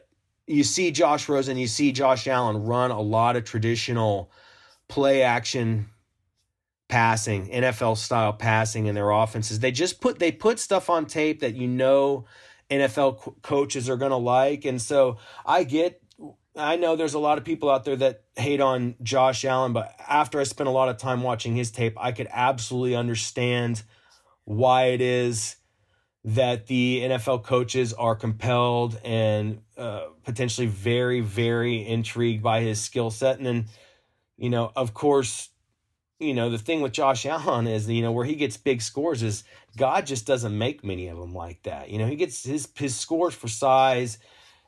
you see Josh Rosen, you see Josh Allen run a lot of traditional play action passing, NFL style passing in their offenses. They just put they put stuff on tape that you know NFL co- coaches are going to like. And so I get, I know there's a lot of people out there that hate on Josh Allen, but after I spent a lot of time watching his tape, I could absolutely understand why it is that the NFL coaches are compelled and uh, potentially very, very intrigued by his skill set. And then, you know, of course, you know, the thing with Josh Allen is, you know, where he gets big scores is God just doesn't make many of them like that. You know, he gets his his scores for size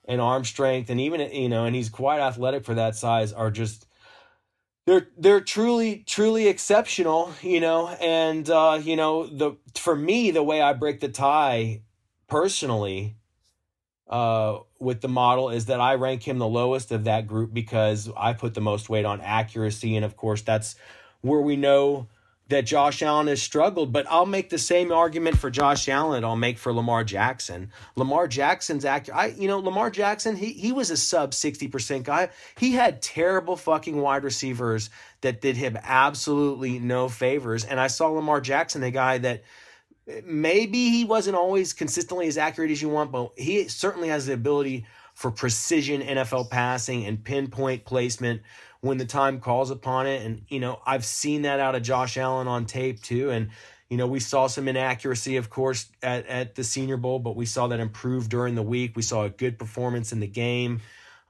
and arm strength, and even you know, and he's quite athletic for that size. Are just they're they're truly truly exceptional. You know, and uh, you know the for me the way I break the tie personally uh, with the model is that I rank him the lowest of that group because I put the most weight on accuracy, and of course that's where we know that Josh Allen has struggled, but I'll make the same argument for Josh Allen I'll make for Lamar Jackson. Lamar Jackson's act I you know, Lamar Jackson, he he was a sub 60% guy. He had terrible fucking wide receivers that did him absolutely no favors. And I saw Lamar Jackson, a guy that maybe he wasn't always consistently as accurate as you want, but he certainly has the ability for precision NFL passing and pinpoint placement when the time calls upon it. And, you know, I've seen that out of Josh Allen on tape too. And, you know, we saw some inaccuracy, of course, at, at the Senior Bowl, but we saw that improve during the week. We saw a good performance in the game.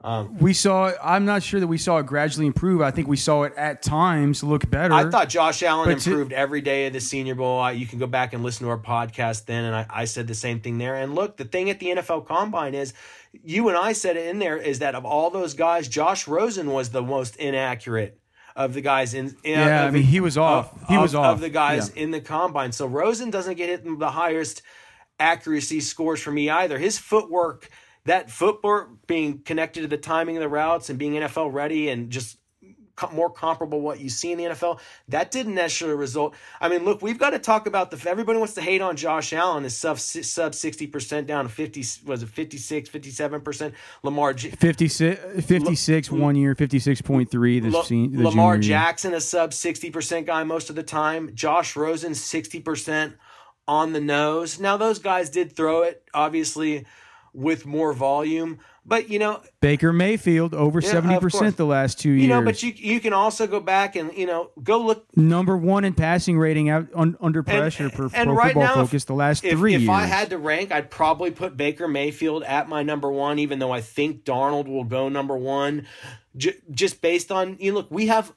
Um, we saw. I'm not sure that we saw it gradually improve. I think we saw it at times look better. I thought Josh Allen improved to, every day of the Senior Bowl. I, you can go back and listen to our podcast then, and I, I said the same thing there. And look, the thing at the NFL Combine is you and I said it in there is that of all those guys, Josh Rosen was the most inaccurate of the guys in. in yeah, I mean he was off. Of, he was of, off of the guys yeah. in the combine. So Rosen doesn't get hit the highest accuracy scores for me either. His footwork, that footwork being connected to the timing of the routes and being NFL ready and just more comparable what you see in the NFL. That didn't necessarily result. I mean, look, we've got to talk about the. Everybody wants to hate on Josh Allen. Is sub sub sixty percent down to fifty. Was it 56, 57 percent? Lamar 56, 56 L- one year, fifty six point three. The, the Lamar Jackson year. a sub sixty percent guy most of the time. Josh Rosen sixty percent on the nose. Now those guys did throw it obviously with more volume. But you know, Baker Mayfield over seventy yeah, percent the last two years. You know, but you you can also go back and you know go look number one in passing rating out un, under pressure and, per and Pro right Football now, Focus the last if, three if years. If I had to rank, I'd probably put Baker Mayfield at my number one, even though I think Darnold will go number one, j- just based on you know, look. We have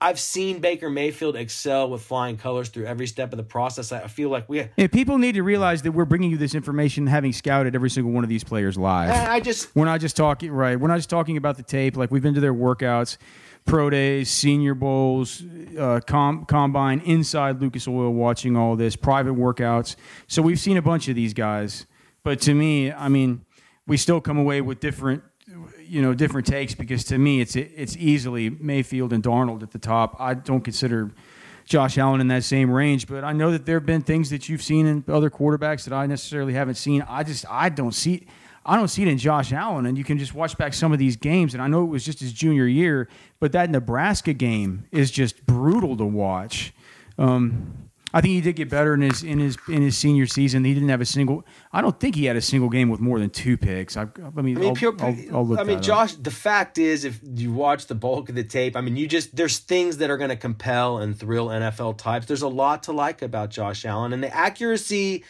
I've seen Baker Mayfield excel with flying colors through every step of the process. I feel like we. People need to realize that we're bringing you this information, having scouted every single one of these players live. I just we're not just talking right. We're not just talking about the tape. Like we've been to their workouts, pro days, senior bowls, uh, com- combine, inside Lucas Oil, watching all this private workouts. So we've seen a bunch of these guys. But to me, I mean, we still come away with different you know different takes because to me it's it's easily Mayfield and Darnold at the top. I don't consider Josh Allen in that same range, but I know that there have been things that you've seen in other quarterbacks that I necessarily haven't seen. I just I don't see I don't see it in Josh Allen, and you can just watch back some of these games. And I know it was just his junior year, but that Nebraska game is just brutal to watch. Um, I think he did get better in his in his in his senior season. He didn't have a single. I don't think he had a single game with more than two picks. I, I mean, I mean, I'll, pure, I'll, I'll I mean, Josh. Up. The fact is, if you watch the bulk of the tape, I mean, you just there's things that are going to compel and thrill NFL types. There's a lot to like about Josh Allen, and the accuracy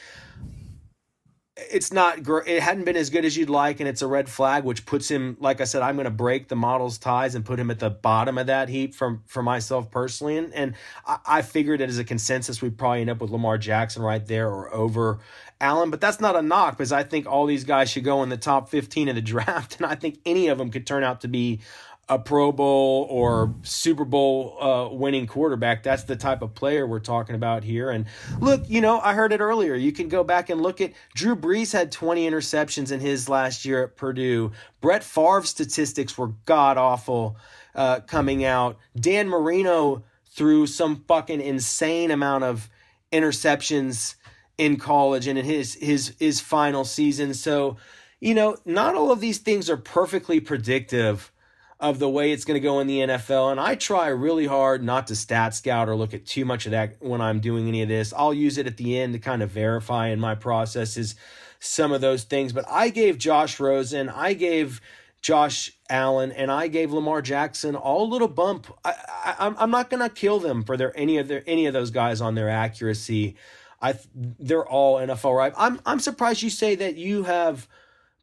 it's not it hadn't been as good as you'd like and it's a red flag which puts him like i said i'm going to break the model's ties and put him at the bottom of that heap from for myself personally and, and I, I figured it as a consensus we'd probably end up with lamar jackson right there or over allen but that's not a knock because i think all these guys should go in the top 15 of the draft and i think any of them could turn out to be a Pro Bowl or Super Bowl uh, winning quarterback. That's the type of player we're talking about here. And look, you know, I heard it earlier. You can go back and look at Drew Brees had 20 interceptions in his last year at Purdue. Brett Favre's statistics were god awful uh, coming out. Dan Marino threw some fucking insane amount of interceptions in college and in his his his final season. So, you know, not all of these things are perfectly predictive of the way it's going to go in the NFL. And I try really hard not to stat scout or look at too much of that when I'm doing any of this. I'll use it at the end to kind of verify in my processes some of those things. But I gave Josh Rosen, I gave Josh Allen, and I gave Lamar Jackson all a little bump. I, I, I'm not going to kill them for their any of their any of those guys on their accuracy. I they're all NFL right. I'm I'm surprised you say that you have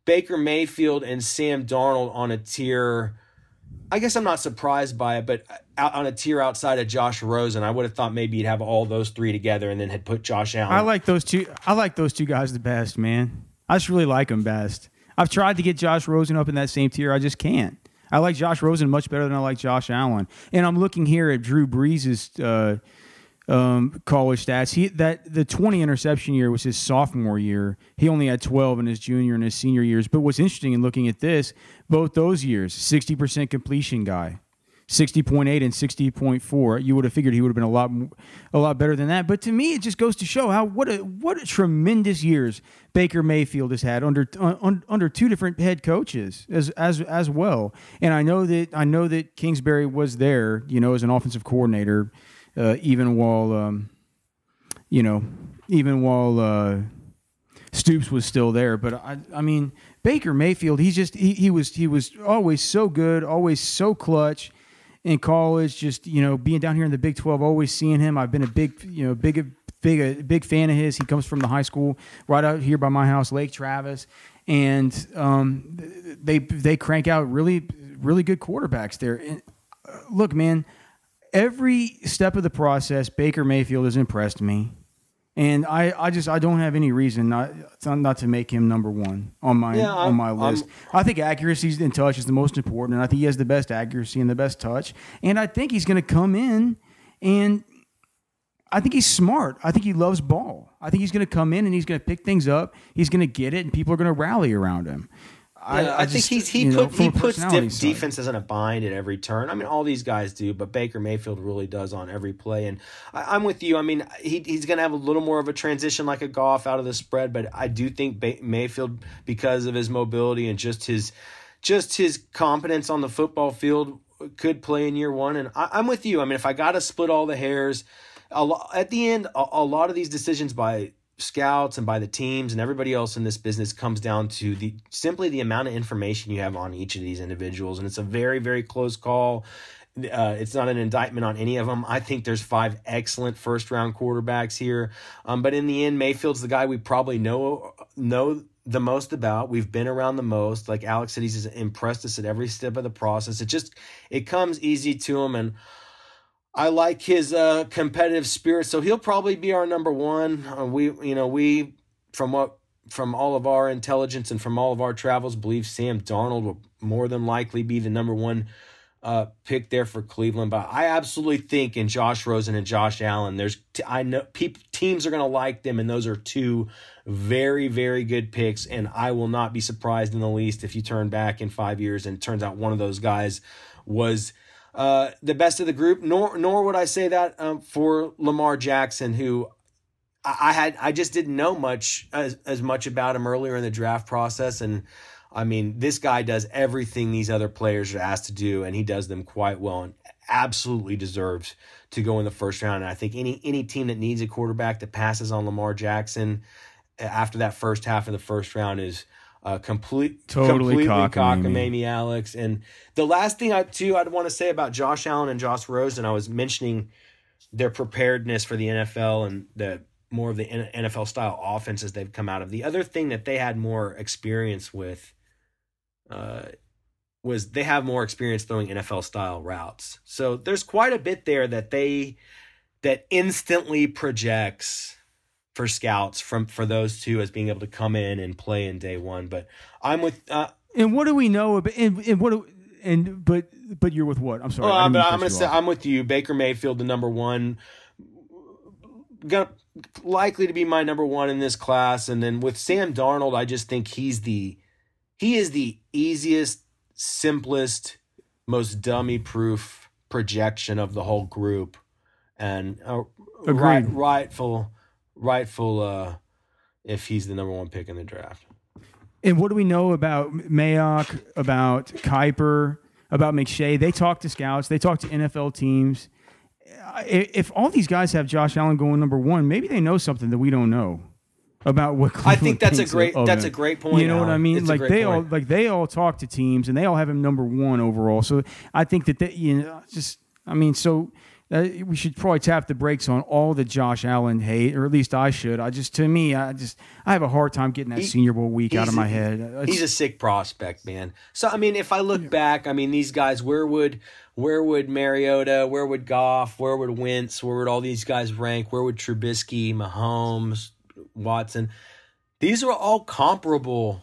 Baker Mayfield and Sam Darnold on a tier I guess I'm not surprised by it, but on a tier outside of Josh Rosen, I would have thought maybe you'd have all those three together and then had put Josh Allen. I like those two. I like those two guys the best, man. I just really like them best. I've tried to get Josh Rosen up in that same tier. I just can't. I like Josh Rosen much better than I like Josh Allen. And I'm looking here at Drew Brees' uh, um, college stats. He that the 20 interception year was his sophomore year. He only had 12 in his junior and his senior years. But what's interesting in looking at this, both those years, 60% completion guy. 60.8 and 60.4. You would have figured he would have been a lot a lot better than that. But to me, it just goes to show how what a what a tremendous years Baker Mayfield has had under un, under two different head coaches as as as well. And I know that I know that Kingsbury was there, you know, as an offensive coordinator, uh, even while um, you know, even while uh, Stoops was still there. But I I mean Baker Mayfield, he's just he, he was he was always so good, always so clutch in college, just you know, being down here in the Big Twelve, always seeing him. I've been a big, you know, big, big, a big fan of his. He comes from the high school right out here by my house, Lake Travis, and um, they they crank out really, really good quarterbacks there. And uh, look, man, every step of the process, Baker Mayfield has impressed me. And I, I just I don't have any reason not not to make him number one on my yeah, on my list. I'm, i think accuracy and touch is the most important, and I think he has the best accuracy and the best touch. And I think he's going to come in, and I think he's smart. I think he loves ball. I think he's going to come in and he's going to pick things up. He's going to get it, and people are going to rally around him. I, I, I, think he's he put know, he puts def- defenses in a bind at every turn. I mean, all these guys do, but Baker Mayfield really does on every play. And I, am with you. I mean, he, he's going to have a little more of a transition like a Goff out of the spread, but I do think ba- Mayfield, because of his mobility and just his just his competence on the football field, could play in year one. And I, am with you. I mean, if I got to split all the hairs, at the end, a, a lot of these decisions by scouts and by the teams and everybody else in this business comes down to the simply the amount of information you have on each of these individuals and it's a very very close call uh, it's not an indictment on any of them. I think there's five excellent first round quarterbacks here, um, but in the end, Mayfield's the guy we probably know know the most about. We've been around the most. Like Alex said, he's impressed us at every step of the process. It just it comes easy to him, and I like his uh, competitive spirit, so he'll probably be our number one. Uh, we, you know, we from what from all of our intelligence and from all of our travels, believe Sam Darnold will more than likely be the number one uh, pick there for Cleveland. But I absolutely think in Josh Rosen and Josh Allen, there's t- I know pe- teams are going to like them, and those are two very very good picks. And I will not be surprised in the least if you turn back in five years and it turns out one of those guys was uh, the best of the group. Nor nor would I say that um, for Lamar Jackson, who I, I, had I just didn't know much as as much about him earlier in the draft process, and I mean this guy does everything these other players are asked to do, and he does them quite well, and absolutely deserves to go in the first round. And I think any any team that needs a quarterback that passes on Lamar Jackson after that first half of the first round is uh, complete, totally completely cockamamie, Alex. And the last thing I too I'd want to say about Josh Allen and Josh Rosen, I was mentioning their preparedness for the NFL and the more of the NFL style offenses they've come out of. The other thing that they had more experience with uh, was they have more experience throwing NFL style routes. So there's quite a bit there that they that instantly projects for scouts from for those two as being able to come in and play in day one. But I'm with. Uh, and what do we know about? And, and what? Do, and but but you're with what? I'm sorry. Well, I'm gonna say off. I'm with you. Baker Mayfield, the number one, gonna likely to be my number one in this class. And then with Sam Darnold, I just think he's the he is the easiest, simplest, most dummy proof projection of the whole group, and uh, right, rightful rightful uh, if he's the number one pick in the draft. And what do we know about Mayock, about Kiper, about McShay? They talk to scouts, they talk to NFL teams. If all these guys have Josh Allen going number one, maybe they know something that we don't know about what Cleveland I think that's a great that's him. a great point. You know Alan. what I mean? It's like they point. all like they all talk to teams and they all have him number one overall. So I think that they, you know just I mean so uh, we should probably tap the brakes on all the Josh Allen hate, or at least I should. I just, to me, I just, I have a hard time getting that he, Senior Bowl week out of my head. It's, he's a sick prospect, man. So I mean, if I look back, I mean, these guys, where would, where would Mariota, where would Goff, where would Wentz, where would all these guys rank? Where would Trubisky, Mahomes, Watson? These are all comparable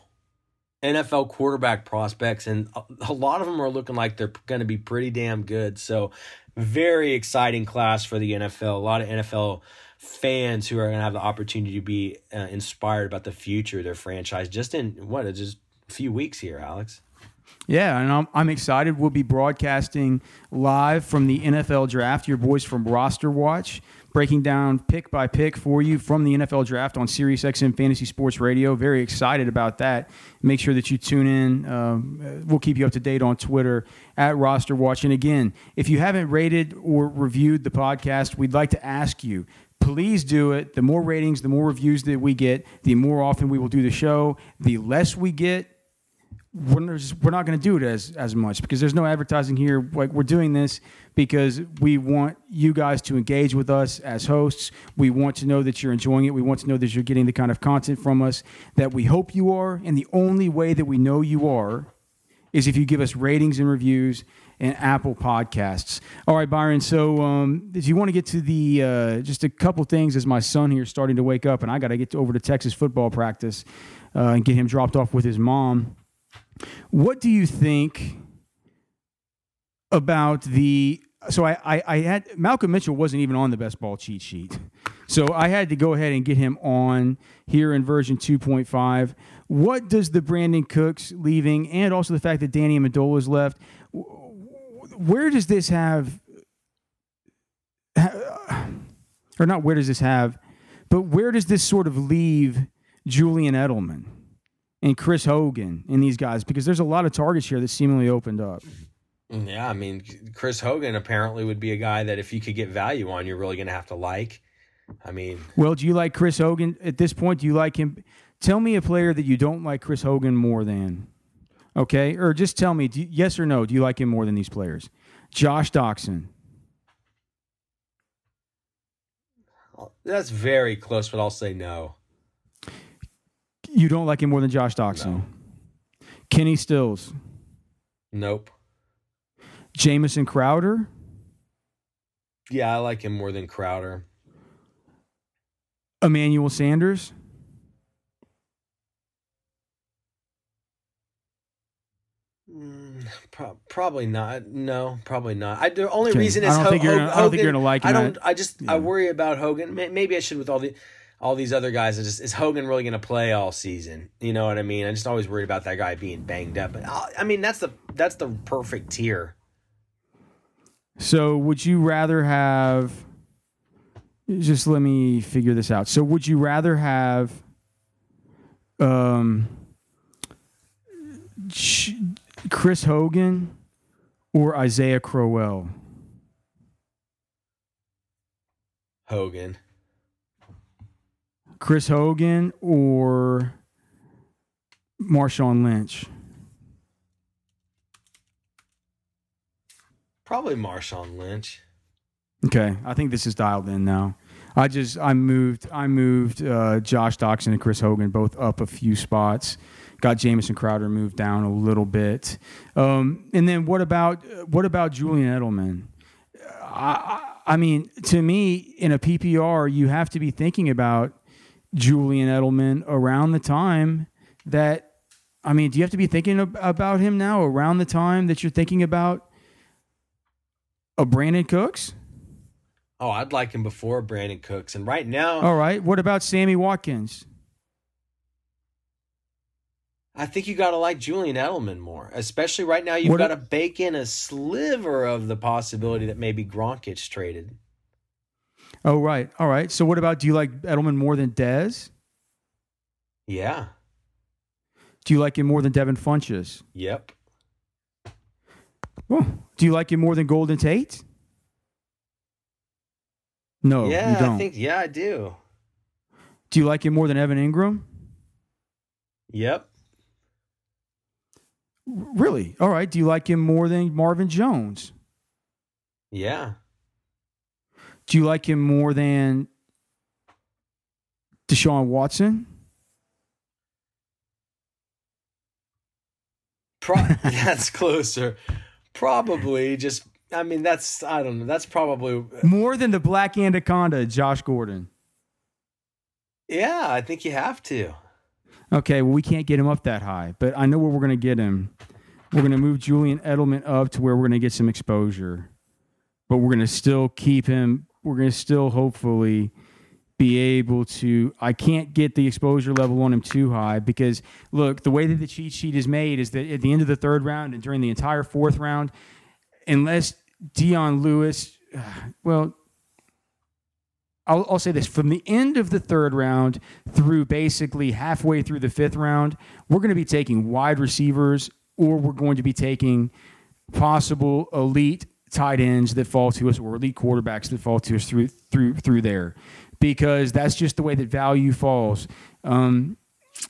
NFL quarterback prospects, and a lot of them are looking like they're going to be pretty damn good. So very exciting class for the NFL. A lot of NFL fans who are going to have the opportunity to be uh, inspired about the future of their franchise just in what just a few weeks here, Alex. Yeah, and I'm, I'm excited. We'll be broadcasting live from the NFL draft. Your boys from Roster Watch breaking down pick by pick for you from the NFL draft on SiriusXM Fantasy Sports Radio. Very excited about that. Make sure that you tune in. Um, we'll keep you up to date on Twitter at Roster Watch. And again, if you haven't rated or reviewed the podcast, we'd like to ask you please do it. The more ratings, the more reviews that we get, the more often we will do the show. The less we get, we're, not going to do it as, as much because there's no advertising here. Like we're doing this because we want you guys to engage with us as hosts. We want to know that you're enjoying it. We want to know that you're getting the kind of content from us that we hope you are. And the only way that we know you are is if you give us ratings and reviews and Apple Podcasts. All right, Byron. So, um, you want to get to the uh, just a couple things, as my son here is starting to wake up, and I got to get over to Texas football practice uh, and get him dropped off with his mom. What do you think about the? So I, I, I had Malcolm Mitchell wasn't even on the best ball cheat sheet, so I had to go ahead and get him on here in version 2.5. What does the Brandin Cooks leaving, and also the fact that Danny Amendola is left, where does this have, or not? Where does this have, but where does this sort of leave Julian Edelman? and Chris Hogan and these guys because there's a lot of targets here that seemingly opened up. Yeah, I mean, Chris Hogan apparently would be a guy that if you could get value on, you're really going to have to like. I mean, well, do you like Chris Hogan at this point? Do you like him? Tell me a player that you don't like Chris Hogan more than. Okay, or just tell me, you, yes or no? Do you like him more than these players? Josh Doctson. That's very close, but I'll say no. You don't like him more than Josh Doctson. No. Kenny Stills. Nope. Jamison Crowder. Yeah, I like him more than Crowder. Emmanuel Sanders. Mm, pro- probably not. No, probably not. I the only okay. reason is I don't, Ho- think, you're gonna, I don't think you're gonna like him. I don't. I just yeah. I worry about Hogan. Maybe I should with all the all these other guys. Just is Hogan really going to play all season? You know what I mean? I'm just always worried about that guy being banged up. But uh, I mean, that's the that's the perfect tier. So, would you rather have? Just let me figure this out. So, would you rather have? Um, Chris Hogan or Isaiah Crowell? Hogan. Chris Hogan or Marshawn Lynch? Probably Marshawn Lynch. Okay, I think this is dialed in now. I just I moved I moved uh, Josh Doctson and Chris Hogan both up a few spots. Got Jamison Crowder moved down a little bit. Um, and then what about what about Julian Edelman? I, I mean, to me, in a PPR, you have to be thinking about Julian Edelman around the time that, I mean, do you have to be thinking about him now around the time that you're thinking about a Brandin Cooks? Oh, I'd like him before Brandin Cooks. And right now. All right. What about Sammy Watkins? I think you got to like Julian Edelman more, especially right now. You've got to bake in a sliver of the possibility that maybe Gronk gets traded. Oh, right. All right. So what about do you like Edelman more than Dez? Yeah. Do you like him more than Devin Funchess? Yep. Oh, do you like him more than Golden Tate? No, yeah, I think yeah, I do. Do you like him more than Evan Engram? Yep. Really? All right. Do you like him more than Marvin Jones? Yeah. Do you like him more than Deshaun Watson? Pro- that's closer. Probably just I mean that's I don't know. That's probably more than the black anaconda, Josh Gordon. Yeah, I think you have to. Okay, well we can't get him up that high, but I know where we're going to get him. We're going to move Julian Edelman up to where we're going to get some exposure. But we're going to still keep him we're going to still hopefully be able to. I can't get the exposure level on him too high because look, the way that the cheat sheet is made is that at the end of the third round and during the entire fourth round, unless Dion Lewis, well, I'll, I'll, say this from the end of the third round through basically halfway through the fifth round, we're going to be taking wide receivers or we're going to be taking possible elite tight ends that fall to us or elite quarterbacks that fall to us through through through there because that's just the way that value falls. Um,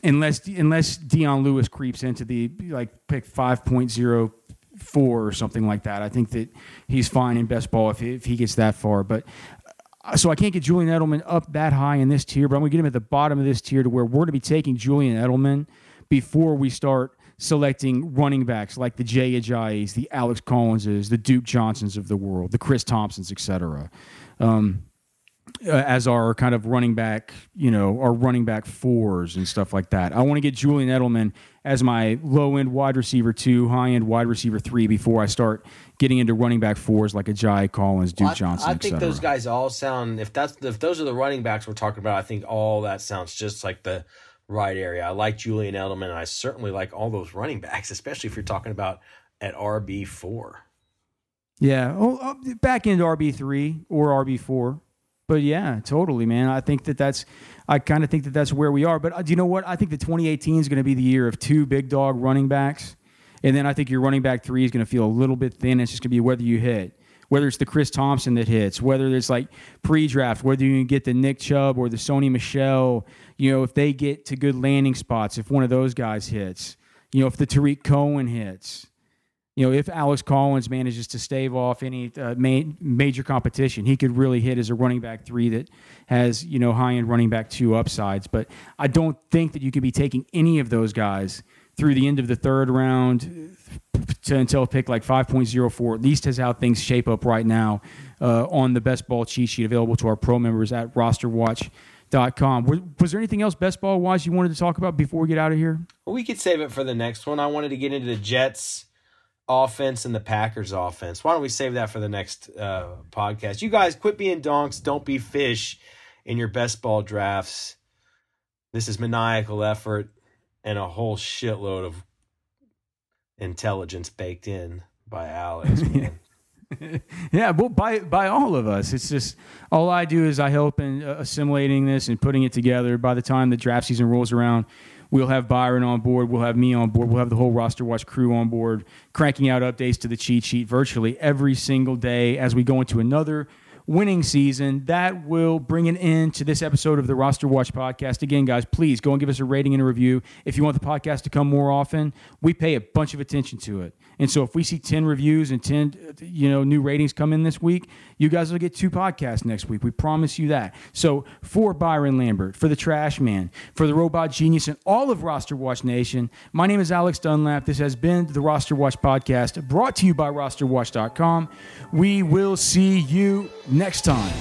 unless unless Dion Lewis creeps into the like pick five point zero four or something like that, I think that he's fine in best ball if he, if he gets that far. But uh, so I can't get Julian Edelman up that high in this tier, but I'm going to get him at the bottom of this tier to where we're going to be taking Julian Edelman before we start selecting running backs like the Jay Ajayi's, the Alex Collinses, the Duke Johnsons of the world, the Chris Thompsons, etc. Um, uh, as our kind of running back, you know, our running back fours and stuff like that. I want to get Julian Edelman as my low end wide receiver two, high end wide receiver three before I start getting into running back fours like a Jai Collins, Duke well, I, Johnson. I think those guys all sound if that's if those are the running backs we're talking about. I think all that sounds just like the right area. I like Julian Edelman, and I certainly like all those running backs, especially if you're talking about at RB four. Yeah, oh, uh, back into RB three or RB four. But yeah, totally, man. I think that that's, I kind of think that that's where we are. But uh, do you know what? I think the 2018 is going to be the year of two big dog running backs. And then I think your running back three is going to feel a little bit thin. It's just going to be whether you hit, whether it's the Chris Thompson that hits, whether it's like pre draft, whether you get the Nick Chubb or the Sony Michel, you know, if they get to good landing spots, if one of those guys hits, you know, if the Tarik Cohen hits you know, if Alex Collins manages to stave off any uh, ma- major competition, he could really hit as a running back three that has, you know, high end running back two upsides. But I don't think that you could be taking any of those guys through the end of the third round to, until pick like 5.04, at least as how things shape up right now uh, on the best ball cheat sheet available to our pro members at rosterwatch.com. Was, was there anything else best ball wise you wanted to talk about before we get out of here? Well, we could save it for the next one. I wanted to get into the Jets offense and the Packers offense. Why don't we save that for the next uh, podcast? You guys, quit being donks. Don't be fish in your best ball drafts. This is maniacal effort and a whole shitload of intelligence baked in by Alex. yeah, well, by by all of us. It's just all I do is I help in uh, assimilating this and putting it together. By the time the draft season rolls around, We'll have Byron on board. We'll have me on board. We'll have the whole roster watch crew on board, cranking out updates to the cheat sheet virtually every single day as we go into another winning season. That will bring an end to this episode of the Roster Watch podcast. Again, guys, please go and give us a rating and a review. If you want the podcast to come more often, we pay a bunch of attention to it. And so if we see 10 reviews and 10 you know new ratings come in this week, you guys will get two podcasts next week. We promise you that. So for Byron Lambert, for the Trash Man, for the Robot Genius, and all of Roster Watch Nation, my name is Alex Dunlap. This has been the Roster Watch podcast brought to you by rosterwatch.com. We will see you next time.